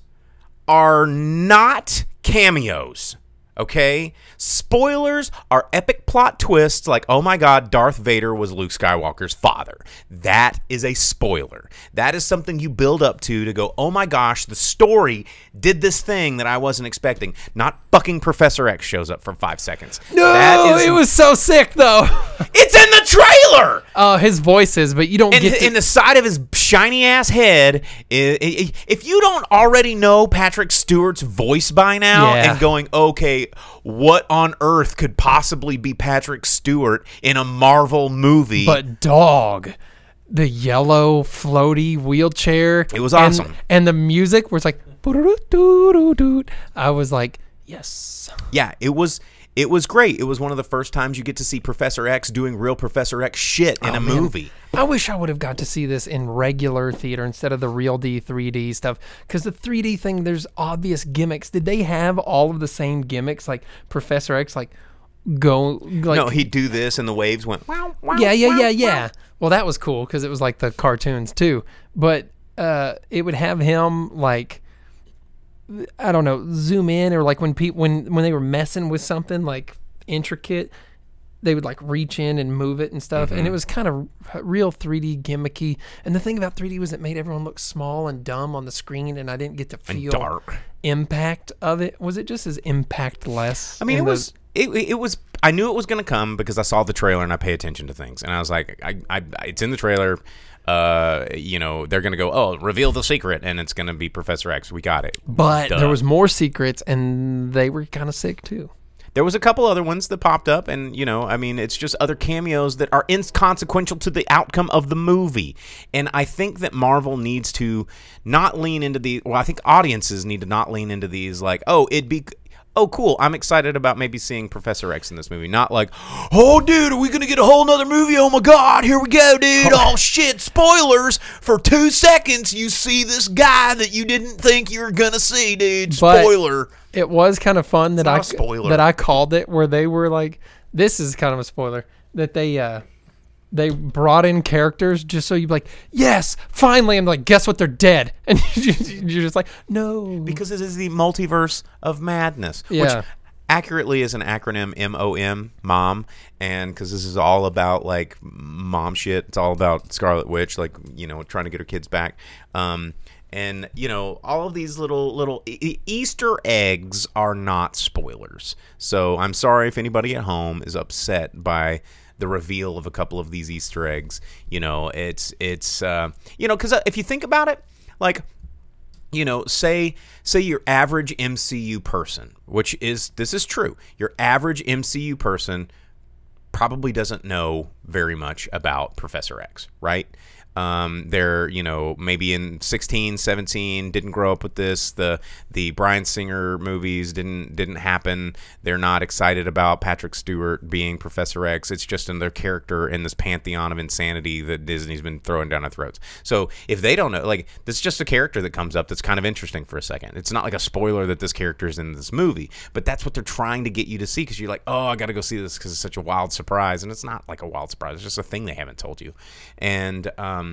are not cameos. Okay, spoilers are epic plot twists like, oh my god, Darth Vader was Luke Skywalker's father. That is a spoiler. That is something you build up to to go, oh my gosh, the story did this thing that I wasn't expecting. Not fucking Professor X shows up for five seconds. No, is, it was so sick though. <laughs> It's in the trailer. Oh, his voices, but you don't and get to, in the side of his shiny ass head. If you don't already know Patrick Stewart's voice by now, Yeah. and going, okay, what on earth could possibly be Patrick Stewart in a Marvel movie? But dog, the yellow floaty wheelchair. It was awesome. And, the music was like, I was like, yes. yeah, it was. It was great. It was one of the first times you get to see Professor X doing real Professor X shit in a Oh, man. movie. I wish I would have got to see this in regular theater instead of the real D 3D stuff. Because the 3D thing, there's obvious gimmicks. Did they have all of the same gimmicks? Like Professor X, like go like no, he'd do this, and the waves went. Wow, wow, yeah, yeah, yeah, yeah. Well, that was cool because it was like the cartoons too. But uh, it would have him like I don't know, zoom in or like when people when when they were messing with something like intricate, they would like reach in and move it and stuff, Mm-hmm. and it was kind of real 3D gimmicky. And the thing about 3D was it made everyone look small and dumb on the screen, and I didn't get to feel dark. impact of it. Was it just as impactless? I mean, it was it, it was. I knew it was going to come because I saw the trailer and I pay attention to things, and I was like, I, I it's in the trailer. Uh, you know, they're going to go, oh, reveal the secret, and it's going to be Professor X. We got it. But Duh. there was more secrets, and they were kind of sick too. There was a couple other ones that popped up, and you know, I mean, it's just other cameos that are inconsequential to the outcome of the movie. And I think that Marvel needs to not lean into the. Well, I think audiences need to not lean into these like, oh, it'd be. Oh, cool! I'm excited about maybe seeing Professor X in this movie. Not like, oh, dude, are we gonna get a whole nother movie? Oh my God, here we go, dude! Oh shit! Spoilers for two seconds. You see this guy that you didn't think you were gonna see, dude. But- Spoiler. It was kind of fun that I that I called it where they were like, this is kind of a spoiler that they uh they brought in characters just so you'd be like, yes, finally. I'm like, guess what? They're dead, <laughs> and you're just like, no, because this is the multiverse of madness, Yeah. which accurately is an acronym M O M, mom, and because this is all about like mom shit. It's all about Scarlet Witch, like you know, trying to get her kids back. Um, and you know, all of these little little e- Easter eggs are not spoilers. So I'm sorry if anybody at home is upset by the reveal of a couple of these Easter eggs. You know, it's it's uh, you know, because if you think about it, like you know say say your average mcu person which is this is true your average mcu person probably doesn't know very much about professor x right Um, they're you know maybe in 16, 17 didn't grow up with this. The the Bryan Singer movies didn't didn't happen. They're not excited about Patrick Stewart being Professor X. It's just in their character in this pantheon of insanity that Disney's been throwing down our throats. So if they don't know, like this is just a character that comes up that's kind of interesting for a second. It's not like a spoiler that this character is in this movie, but that's what they're trying to get you to see because you're like, oh, I got to go see this because it's such a wild surprise, and it's not like a wild surprise. It's just a thing they haven't told you, and um,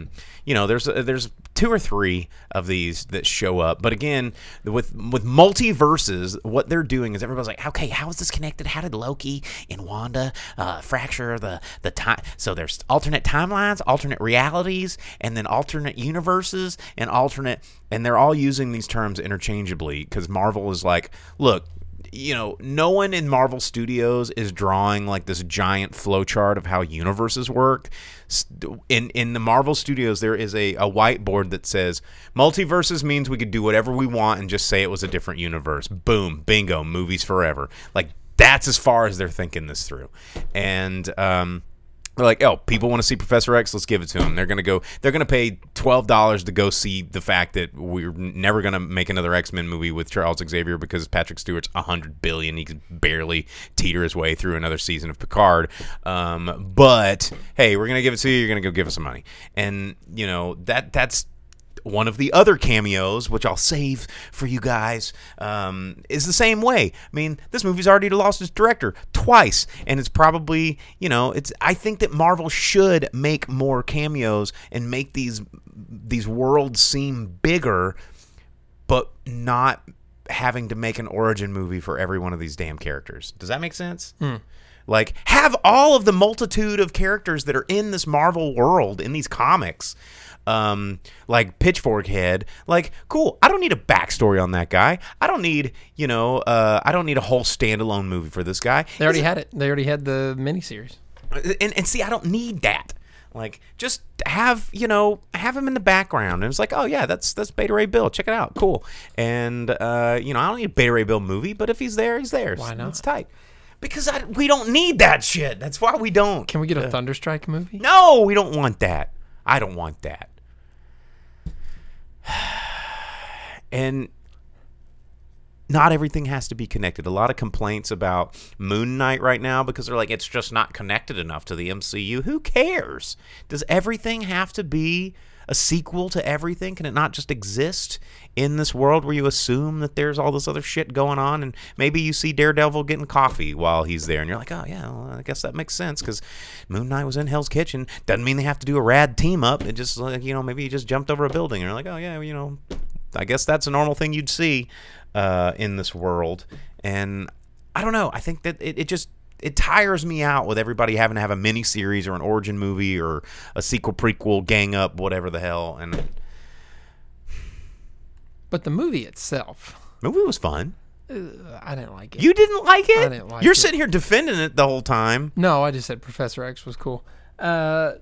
you know, there's there's two or three of these that show up, but again, with with multiverses, what they're doing is everybody's like, okay, how is this connected? How did Loki and Wanda uh, fracture the the time? So there's alternate timelines, alternate realities, and then alternate universes and alternate, and they're all using these terms interchangeably because Marvel is like, look, you know, no one in Marvel Studios is drawing like this giant flowchart of how universes work. In in the Marvel Studios, there is a, a whiteboard that says multiverses means we could do whatever we want and just say it was a different universe. Boom, bingo, movies forever. Like that's as far as they're thinking this through, and um, they're like, oh, people want to see Professor X. Let's give it to them. They're gonna go. They're gonna pay twelve dollars to go see the fact that we're never gonna make another X Men movie with Charles Xavier because Patrick Stewart's a hundred billion. He can barely teeter his way through another season of Picard. Um, but hey, we're gonna give it to you. You're gonna go give us some money, and you know that that's one of the other cameos, which I'll save for you guys, um, is the same way. I mean, this movie's already lost its director twice, and it's probably, you know, it's. I think that Marvel should make more cameos and make these these worlds seem bigger, but not having to make an origin movie for every one of these damn characters. Does that make sense? Like, have all of the multitude of characters that are in this Marvel world, in these comics, um, like Pitchfork Head. Like, cool. I don't need a backstory on that guy. I don't need, you know, uh, I don't need a whole standalone movie for this guy. They already had it. They already had the miniseries. and, and see, I don't need that. Like, just have you know, have him in the background, and it's like, oh yeah, that's that's Beta Ray Bill. Check it out, cool. And uh, you know, I don't need a Beta Ray Bill movie, but if he's there, he's there. Why not? It's tight. Because I, we don't need that shit. That's why we don't. Can we get a Thunderstrike movie? No, we don't want that. I don't want that. <sighs> And not everything has to be connected. A lot of complaints about Moon Knight right now because they're like, it's just not connected enough to the MCU. Who cares? Does everything have to be a sequel to everything? Can it not just exist in this world where you assume that there's all this other shit going on? And maybe you see Daredevil getting coffee while he's there, and you're like, oh, yeah, well, I guess that makes sense because Moon Knight was in Hell's Kitchen. Doesn't mean they have to do a rad team up. It just, like, you know, maybe he just jumped over a building, and you're like, oh, yeah, you know, I guess that's a normal thing you'd see uh, in this world. And I don't know. I think that it, it just it tires me out with everybody having to have a mini series or an origin movie or a sequel, prequel, gang up, whatever the hell. And But the movie itself, movie was fun. I didn't like it. You didn't like it? I didn't like You're it. sitting here defending it the whole time. No, I just said Professor X was cool. Uh,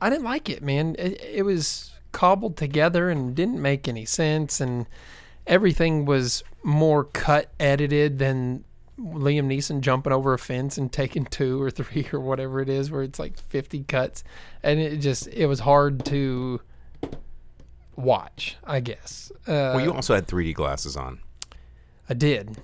I didn't like it, man. It, it was cobbled together and didn't make any sense, and everything was more cut edited than Liam Neeson jumping over a fence and taking two or three or whatever it is, where it's like fifty cuts, and it just it was hard to watch. I guess. Uh, Well, you also had 3D glasses on. I did.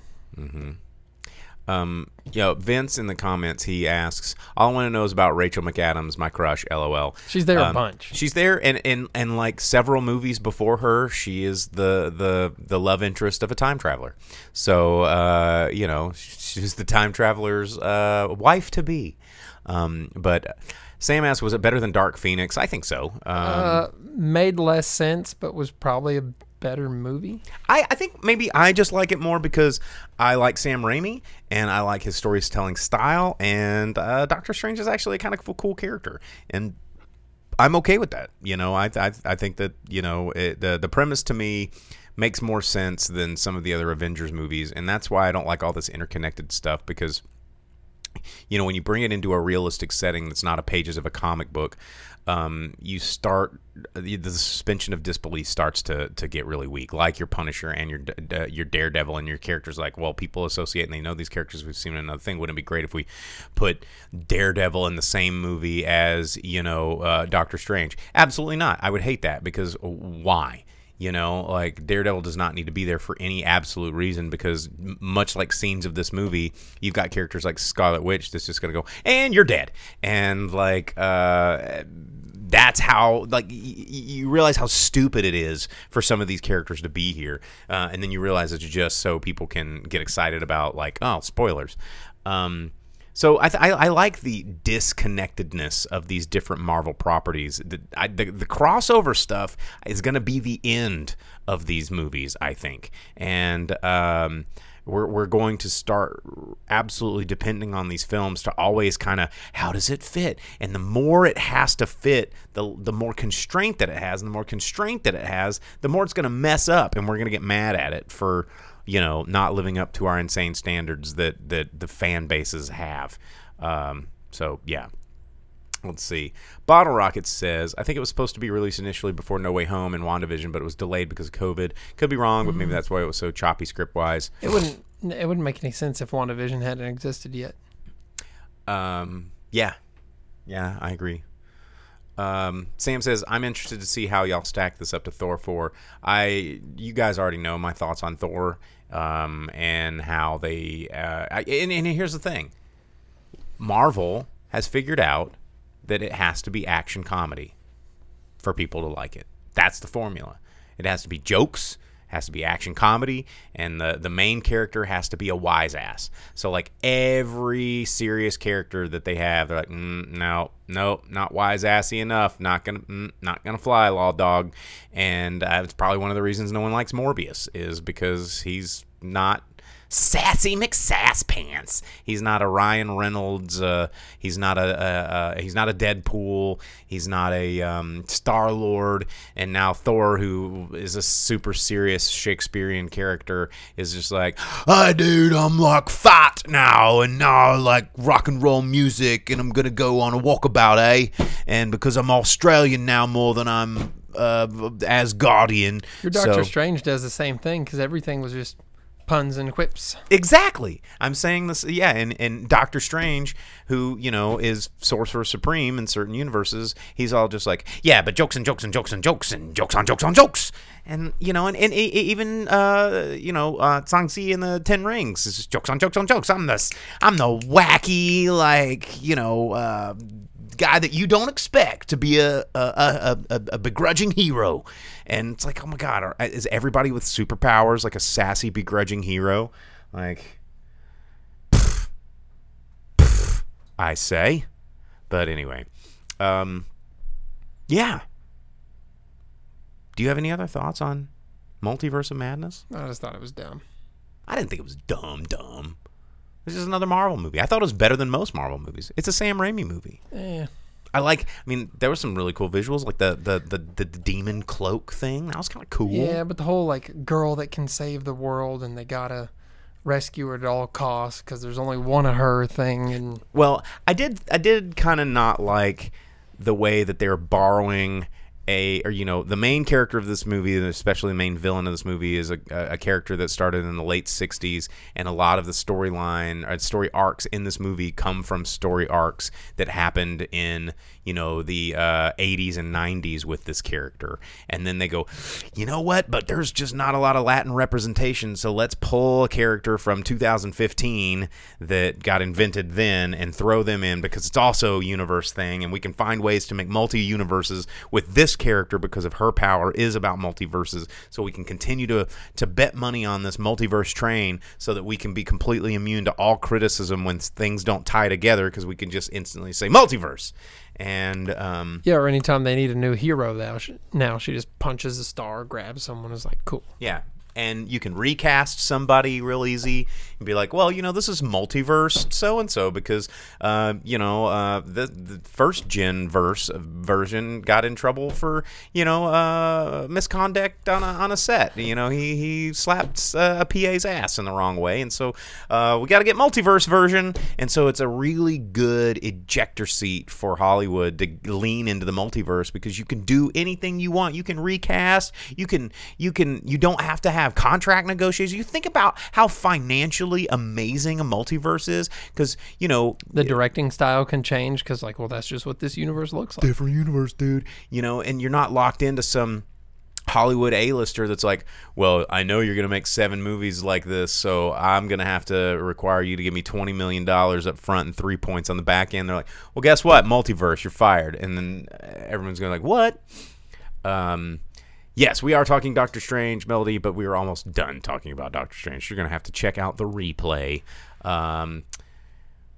Um, you know, Vince in the comments he asks, "All I want to know is about Rachel McAdams, my crush." LOL. She's there a Um, bunch. She's there, and and and like several movies before her, she is the the the love interest of a time traveler. So uh, you know, she's the time traveler's uh, wife to be. Um, but Sam asks, "Was it better than Dark Phoenix?" I think so. Um, Uh, made less sense, but was probably a better movie. I, I think maybe I just like it more because I like Sam Raimi and I like his storytelling style, and uh, Doctor Strange is actually a kind of cool, character, and I'm okay with that. You know, I I, I think that you know it, the the premise to me makes more sense than some of the other Avengers movies, and that's why I don't like all this interconnected stuff because you know, when you bring it into a realistic setting that's not a pages of a comic book, um, you start the, suspension of disbelief starts to to get really weak. Like your Punisher and your your Daredevil and your characters. Like, well, people associate and they know these characters. We've seen another thing. Wouldn't it be great if we put Daredevil in the same movie as you know uh, Doctor Strange? Absolutely not. I would hate that because why? You know, like Daredevil does not need to be there for any absolute reason because, much like scenes of this movie, you've got characters like Scarlet Witch that's just going to go, and you're dead. And, like, uh, that's how, like, y- you realize how stupid it is for some of these characters to be here. Uh, and then you realize it's just so people can get excited about, like, oh, spoilers. Um, so I, th- I, I like the disconnectedness of these different Marvel properties. The, I, the, the crossover stuff is going to be the end of these movies, I think, and um, we're we're going to start absolutely depending on these films to always kind of how does it fit, and the more it has to fit, the the more constraint that it has, and the more constraint that it has, the more it's going to mess up, and we're going to get mad at it for you know, not living up to our insane standards that that the fan bases have. Um, so yeah. Let's see. Bottle Rocket says, I think it was supposed to be released initially before No Way Home and WandaVision, but it was delayed because of COVID. Could be wrong, but maybe that's why it was so choppy script wise. It wouldn't. It wouldn't make any sense if WandaVision hadn't existed yet. Um, yeah, yeah, I agree. Um, Sam says, "I'm interested to see how y'all stack this up to Thor 4. I, you guys already know my thoughts on Thor, um, and how they. Uh, I, and, and here's the thing: Marvel has figured out that it has to be action comedy for people to like it. That's the formula. It has to be jokes, has to be action comedy, and the the main character has to be a wise ass. So like every serious character that they have, they're like, mm, no, no, not wise assy enough. Not gonna, mm, not gonna fly, law dog. And uh, it's probably one of the reasons no one likes Morbius is because he's not sassy McSass pants. He's not a Ryan Reynolds. Uh, he's not a, a, a he's not a Deadpool. He's not a um, Star Lord. And now Thor, who is a super serious Shakespearean character, is just like, "Hi, dude, I'm like fat now, and now I like rock and roll music, and I'm gonna go on a walkabout, eh? And because I'm Australian now more than I'm." Uh, Asgardian. Your Doctor So- Strange does the same thing because everything was just puns and quips. Exactly. I'm saying this, yeah, and, and Doctor Strange, who, you know, is Sorcerer Supreme in certain universes, he's all just like, yeah, but jokes and jokes and jokes and jokes and jokes on jokes on jokes. And, you know, and, and e- even, uh, you know, uh, Shang-Chi in the Ten Rings is jokes on jokes on jokes. I'm the, I'm the wacky, like, you know, uh, guy that you don't expect to be a, a, a, a, a begrudging hero. And it's like, oh my God, are, is everybody with superpowers like a sassy, begrudging hero? Like, pff, pff, I say. But anyway, um, yeah. Do you have any other thoughts on Multiverse of Madness? I just thought it was dumb. I didn't think it was dumb, dumb. This is another Marvel movie. I thought it was better than most Marvel movies. It's a Sam Raimi movie. Eh. I like. I mean, there were some really cool visuals, like the the the, the demon cloak thing. That was kind of cool. Yeah, but the whole like girl that can save the world and they gotta rescue her at all costs because there's only one of her thing and Well, I did. I did kind of not like the way that they were borrowing a, or you know, the main character of this movie, and especially the main villain of this movie, is a, a character that started in the late '60s, and a lot of the storyline, or story arcs in this movie come from story arcs that happened in, you know, the uh, '80s and '90s with this character, and then they go, you know what? But there's just not a lot of Latin representation, so let's pull a character from 2015 that got invented then and throw them in because it's also a universe thing, and we can find ways to make multi universes with this character because of her power is about multiverses. So we can continue to to bet money on this multiverse train so that we can be completely immune to all criticism when things don't tie together because we can just instantly say multiverse. And um, yeah, or anytime they need a new hero now, she, now she just punches a star, grabs someone, is like cool. Yeah. and you can recast somebody real easy and be like, well, you know, this is multiverse so and so because, uh, you know, uh, the, the first gen verse version got in trouble for, you know, uh, misconduct on a, on a set. You know, he he slapped uh, a PA's ass in the wrong way, and so uh, we got to get multiverse version, and so it's a really good ejector seat for Hollywood to lean into the multiverse because you can do anything you want. You can recast. You can you can you don't have to have contract negotiations. You think about how financially amazing a multiverse is because you know The directing style can change because, like, well, that's just what this universe looks like. different universe, dude. You know, and you're not locked into some Hollywood A-lister that's like, well, I know you're gonna make seven movies like this, so I'm gonna have to require you to give me twenty million dollars up front and three points on the back end. They're like, well, guess what? Multiverse, you're fired, and then uh, everyone's gonna like, what? Um, yes, we are talking Doctor Strange, Melody, but we are almost done talking about Doctor Strange. You're gonna have to check out the replay. Um,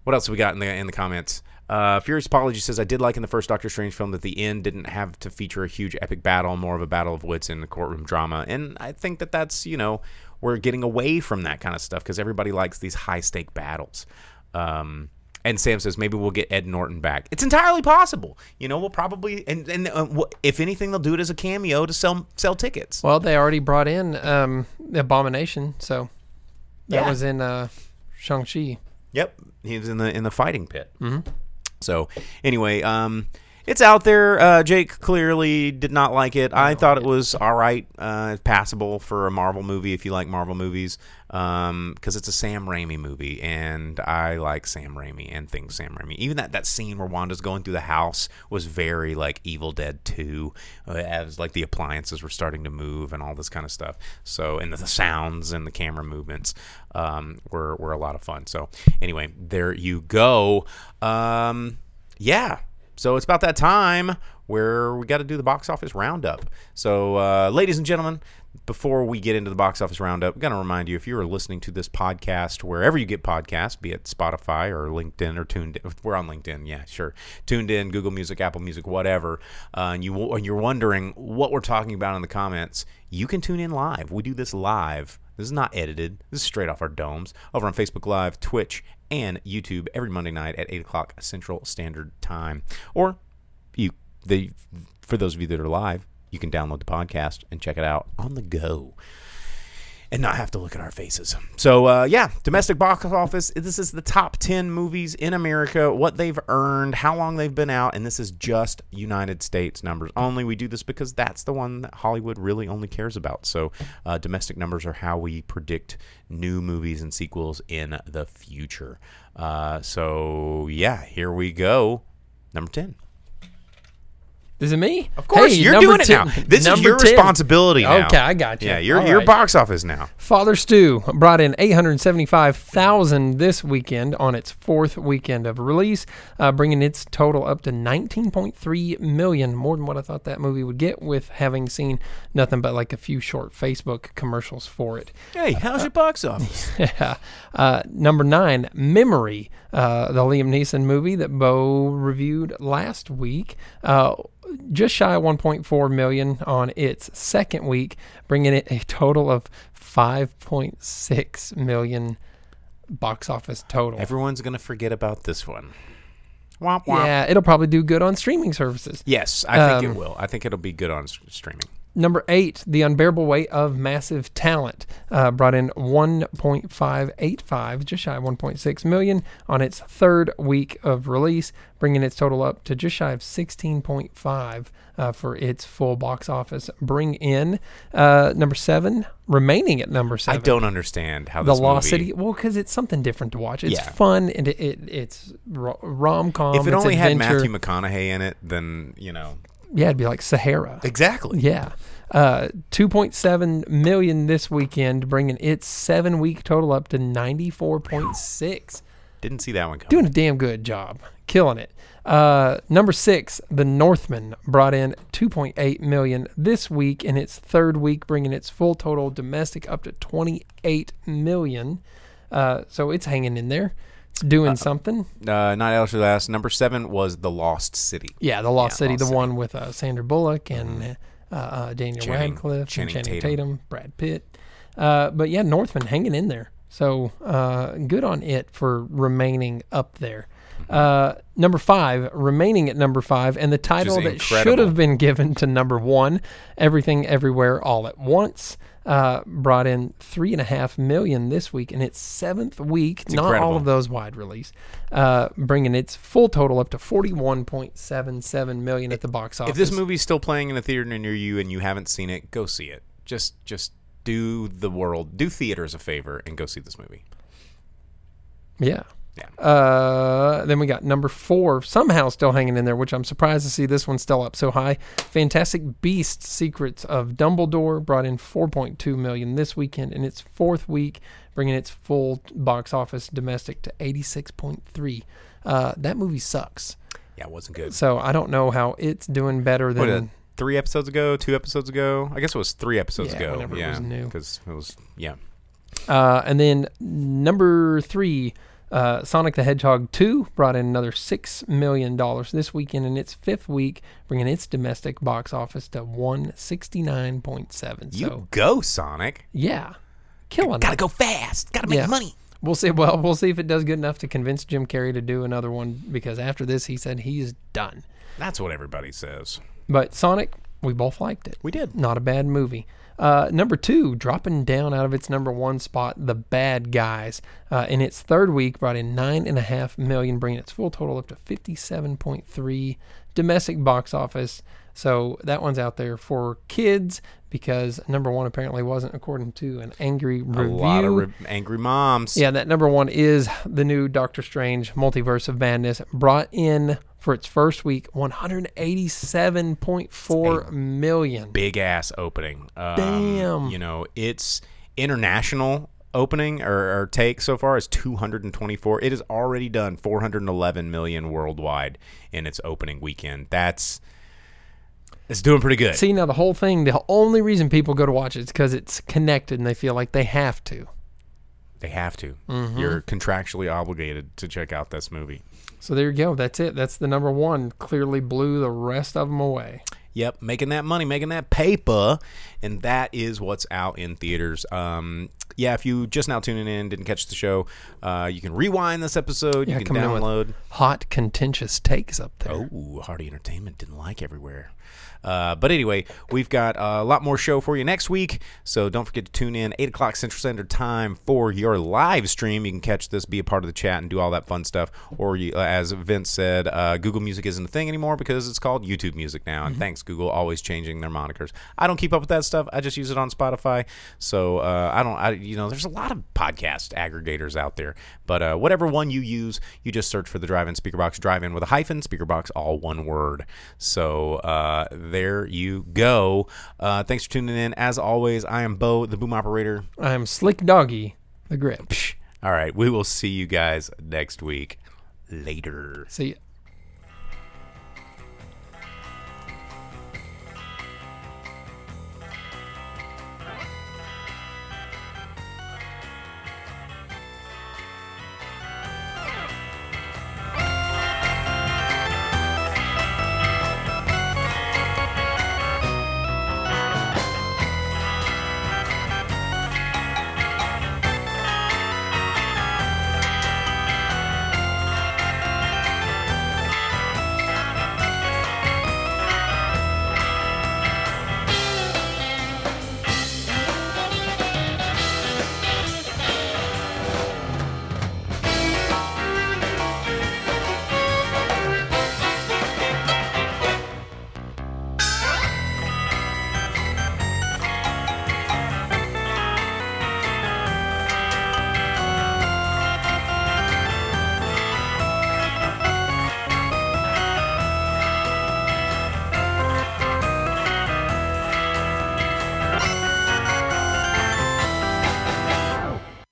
what else have we got in the in the comments? Uh, Furious Apology says I did like in the first Doctor Strange film that the end didn't have to feature a huge epic battle, more of a battle of wits in the courtroom drama, and I think that that's you know we're getting away from that kind of stuff because everybody likes these high stake battles. Um, and Sam says maybe we'll get Ed Norton back. It's entirely possible. You know, we'll probably and and uh, if anything, they'll do it as a cameo to sell sell tickets. Well, they already brought in um, the Abomination, so that Yeah. was in uh, Shang Chi. Yep, he was in the in the fighting pit. Mm-hmm. So anyway, um, it's out there. Uh, Jake clearly did not like it. I thought it was all right, uh, passable for a Marvel movie if you like Marvel movies, because it's a Sam Raimi movie, and I like Sam Raimi and things Sam Raimi. Even that that scene where Wanda's going through the house was very like Evil Dead Two, uh, as like the appliances were starting to move and all this kind of stuff. So and the, the sounds and the camera movements um, were were a lot of fun. So anyway, there you go. Um, yeah. So it's about that time where we got to do the box office roundup. So, uh, ladies and gentlemen, before we get into the box office roundup, I'm going to remind you if you're listening to this podcast wherever you get podcasts, be it Spotify or LinkedIn or Tuned in, we're on LinkedIn, yeah, sure. Tuned in, Google Music, Apple Music, whatever, uh, and, you, and you're wondering what we're talking about in the comments, you can tune in live. We do this live. This is not edited. This is straight off our domes over on Facebook Live, Twitch, and YouTube every Monday night at 8 o'clock Central Standard Time. Or you, the, for those of you that are live, you can download the podcast and check it out on the go and not have to look at our faces. So, uh, yeah, domestic box office. This is the top 10 movies in America, what they've earned, how long they've been out, and this is just United States numbers only. We do this because that's the one that Hollywood really only cares about. So, uh, domestic numbers are how we predict new movies and sequels in the future. Uh, so, yeah, here we go. Number 10. Is it me? Of course, Hey, you're doing it 10 now. This is your 10. responsibility now. Okay, I got you. Yeah, you're your right. box office now. Father Stew brought in 875,000 this weekend on its fourth weekend of release, uh, bringing its total up to 19.3 million, more than what I thought that movie would get with having seen nothing but like a few short Facebook commercials for it. Hey, how's your box office? <laughs> Yeah. Uh, number nine, Memory, uh, the Liam Neeson movie that Bo reviewed last week. Just shy of 1.4 million on its second week, bringing it a total of 5.6 million box office total. Everyone's gonna forget about this one. Womp womp. yeah, it'll probably do good on streaming services. Yes, I think Um, it will. I think it'll be good on streaming. Number eight, The Unbearable Weight of Massive Talent, uh, brought in 1.585, just shy of 1.6 million on its third week of release, bringing its total up to just shy of 16.5 uh, for its full box office. Bring in uh, number seven, remaining at number seven. I don't understand how The this Lost. City. Well, because it's something different to watch. It's Yeah. fun and it, it it's rom com. If it only had. Matthew McConaughey in it, then you know yeah, it'd be like Sahara. exactly. Yeah. Uh, 2.7 million this weekend, bringing its seven week total up to 94.6. Didn't see that one coming. Doing a damn good job. Killing it. Uh, number six, The Northman brought in 2.8 million this week in its third week, bringing its full total domestic up to 28 million. Uh, so it's hanging in there. It's doing something. Uh, not Alex last. Number seven was The Lost City. Yeah, The Lost Yeah, City, Lost the City. Mm-hmm. one with uh, Sandra Bullock and uh, uh, Daniel Channing- Radcliffe Channing and Channing Tatum. Tatum. Brad Pitt. Uh, but yeah, Northman hanging in there. So uh, good on it for remaining up there. Uh, number five, remaining at number five, and the title that should have been given to number one, Everything Everywhere All at Once, uh, brought in three and a half million this week in its seventh week. not all of those wide release, uh, bringing its full total up to forty-one point seven seven million at the box office. If this movie's still playing in a theater near you and you haven't seen it, go see it. Just just do the world, do theaters a favor and go see this movie. Yeah. Yeah. Uh, then we got number four, somehow still hanging in there, which I'm surprised to see this one still up so high. Fantastic Beasts: Secrets of Dumbledore brought in 4.2 million this weekend in its fourth week, bringing its full box office domestic to 86.3. Uh, that movie sucks, Yeah, it wasn't good. so I don't know how it's doing better What, uh, than. three episodes ago, two episodes ago? I guess it was three episodes Yeah, ago. whenever it yeah, was new. because it was yeah. Uh, and then number three, uh, Sonic the Hedgehog 2 brought in another $6 million this weekend in its fifth week, bringing its domestic box office to 169.7. You So, go, Sonic. yeah, killing Gotta it. go fast. Gotta make Yeah. money. We'll see. Well, we'll see if it does good enough to convince Jim Carrey to do another one because after this, he said he's done. That's what everybody says. But Sonic, we both liked it. We did. Not a bad movie. Uh, number two, dropping down out of its number one spot, The Bad Guys. Uh, in its third week, brought in nine and a half million, bringing its full total up to fifty-seven point three domestic box office. So that one's out there for kids because number one apparently wasn't according to an angry review. A lot of re- angry moms. Yeah, that number one is the new Doctor Strange Multiverse of Madness. Brought in for its first week 187.4 million. big ass opening. Um, Damn. You know, its international opening or, or take so far is 224. It has already done 411 million worldwide in its opening weekend. That's it's doing pretty good. See, now the whole thing, the only reason people go to watch it is because it's connected and they feel like they have to. they have to. Mm-hmm. You're contractually obligated to check out this movie. So there you go. That's it. That's the number one. Clearly blew the rest of them away. Yep, making that money, making that paper, and that is what's out in theaters. Um, yeah, if you just now tuning in, didn't catch the show, uh, you can rewind this episode. Yeah, you can coming in with download. hot, contentious takes up there. Oh, Hardy Entertainment didn't like everywhere. Uh, but anyway, we've got a lot more show for you next week. So don't forget to tune in 8 o'clock Central Standard Time for your live stream. You can catch this, be a part of the chat, and do all that fun stuff. Or, you, uh, as Vince said, uh, Google Music isn't a thing anymore because it's called YouTube Music now. And thanks, Google, always changing their monikers. I don't keep up with that stuff. I just use it on Spotify. So uh, I don't, I, you know, there's a lot of podcast aggregators out there. But uh, whatever one you use, you just search for the Drive In Speaker Box, Drive In with a hyphen, Speaker Box, all one word. So uh, there you go. Uh, thanks for tuning in. As always, I am Bo, the boom operator. I'm Slick Doggy, the grip. All right, we will see you guys next week. Later. See ya.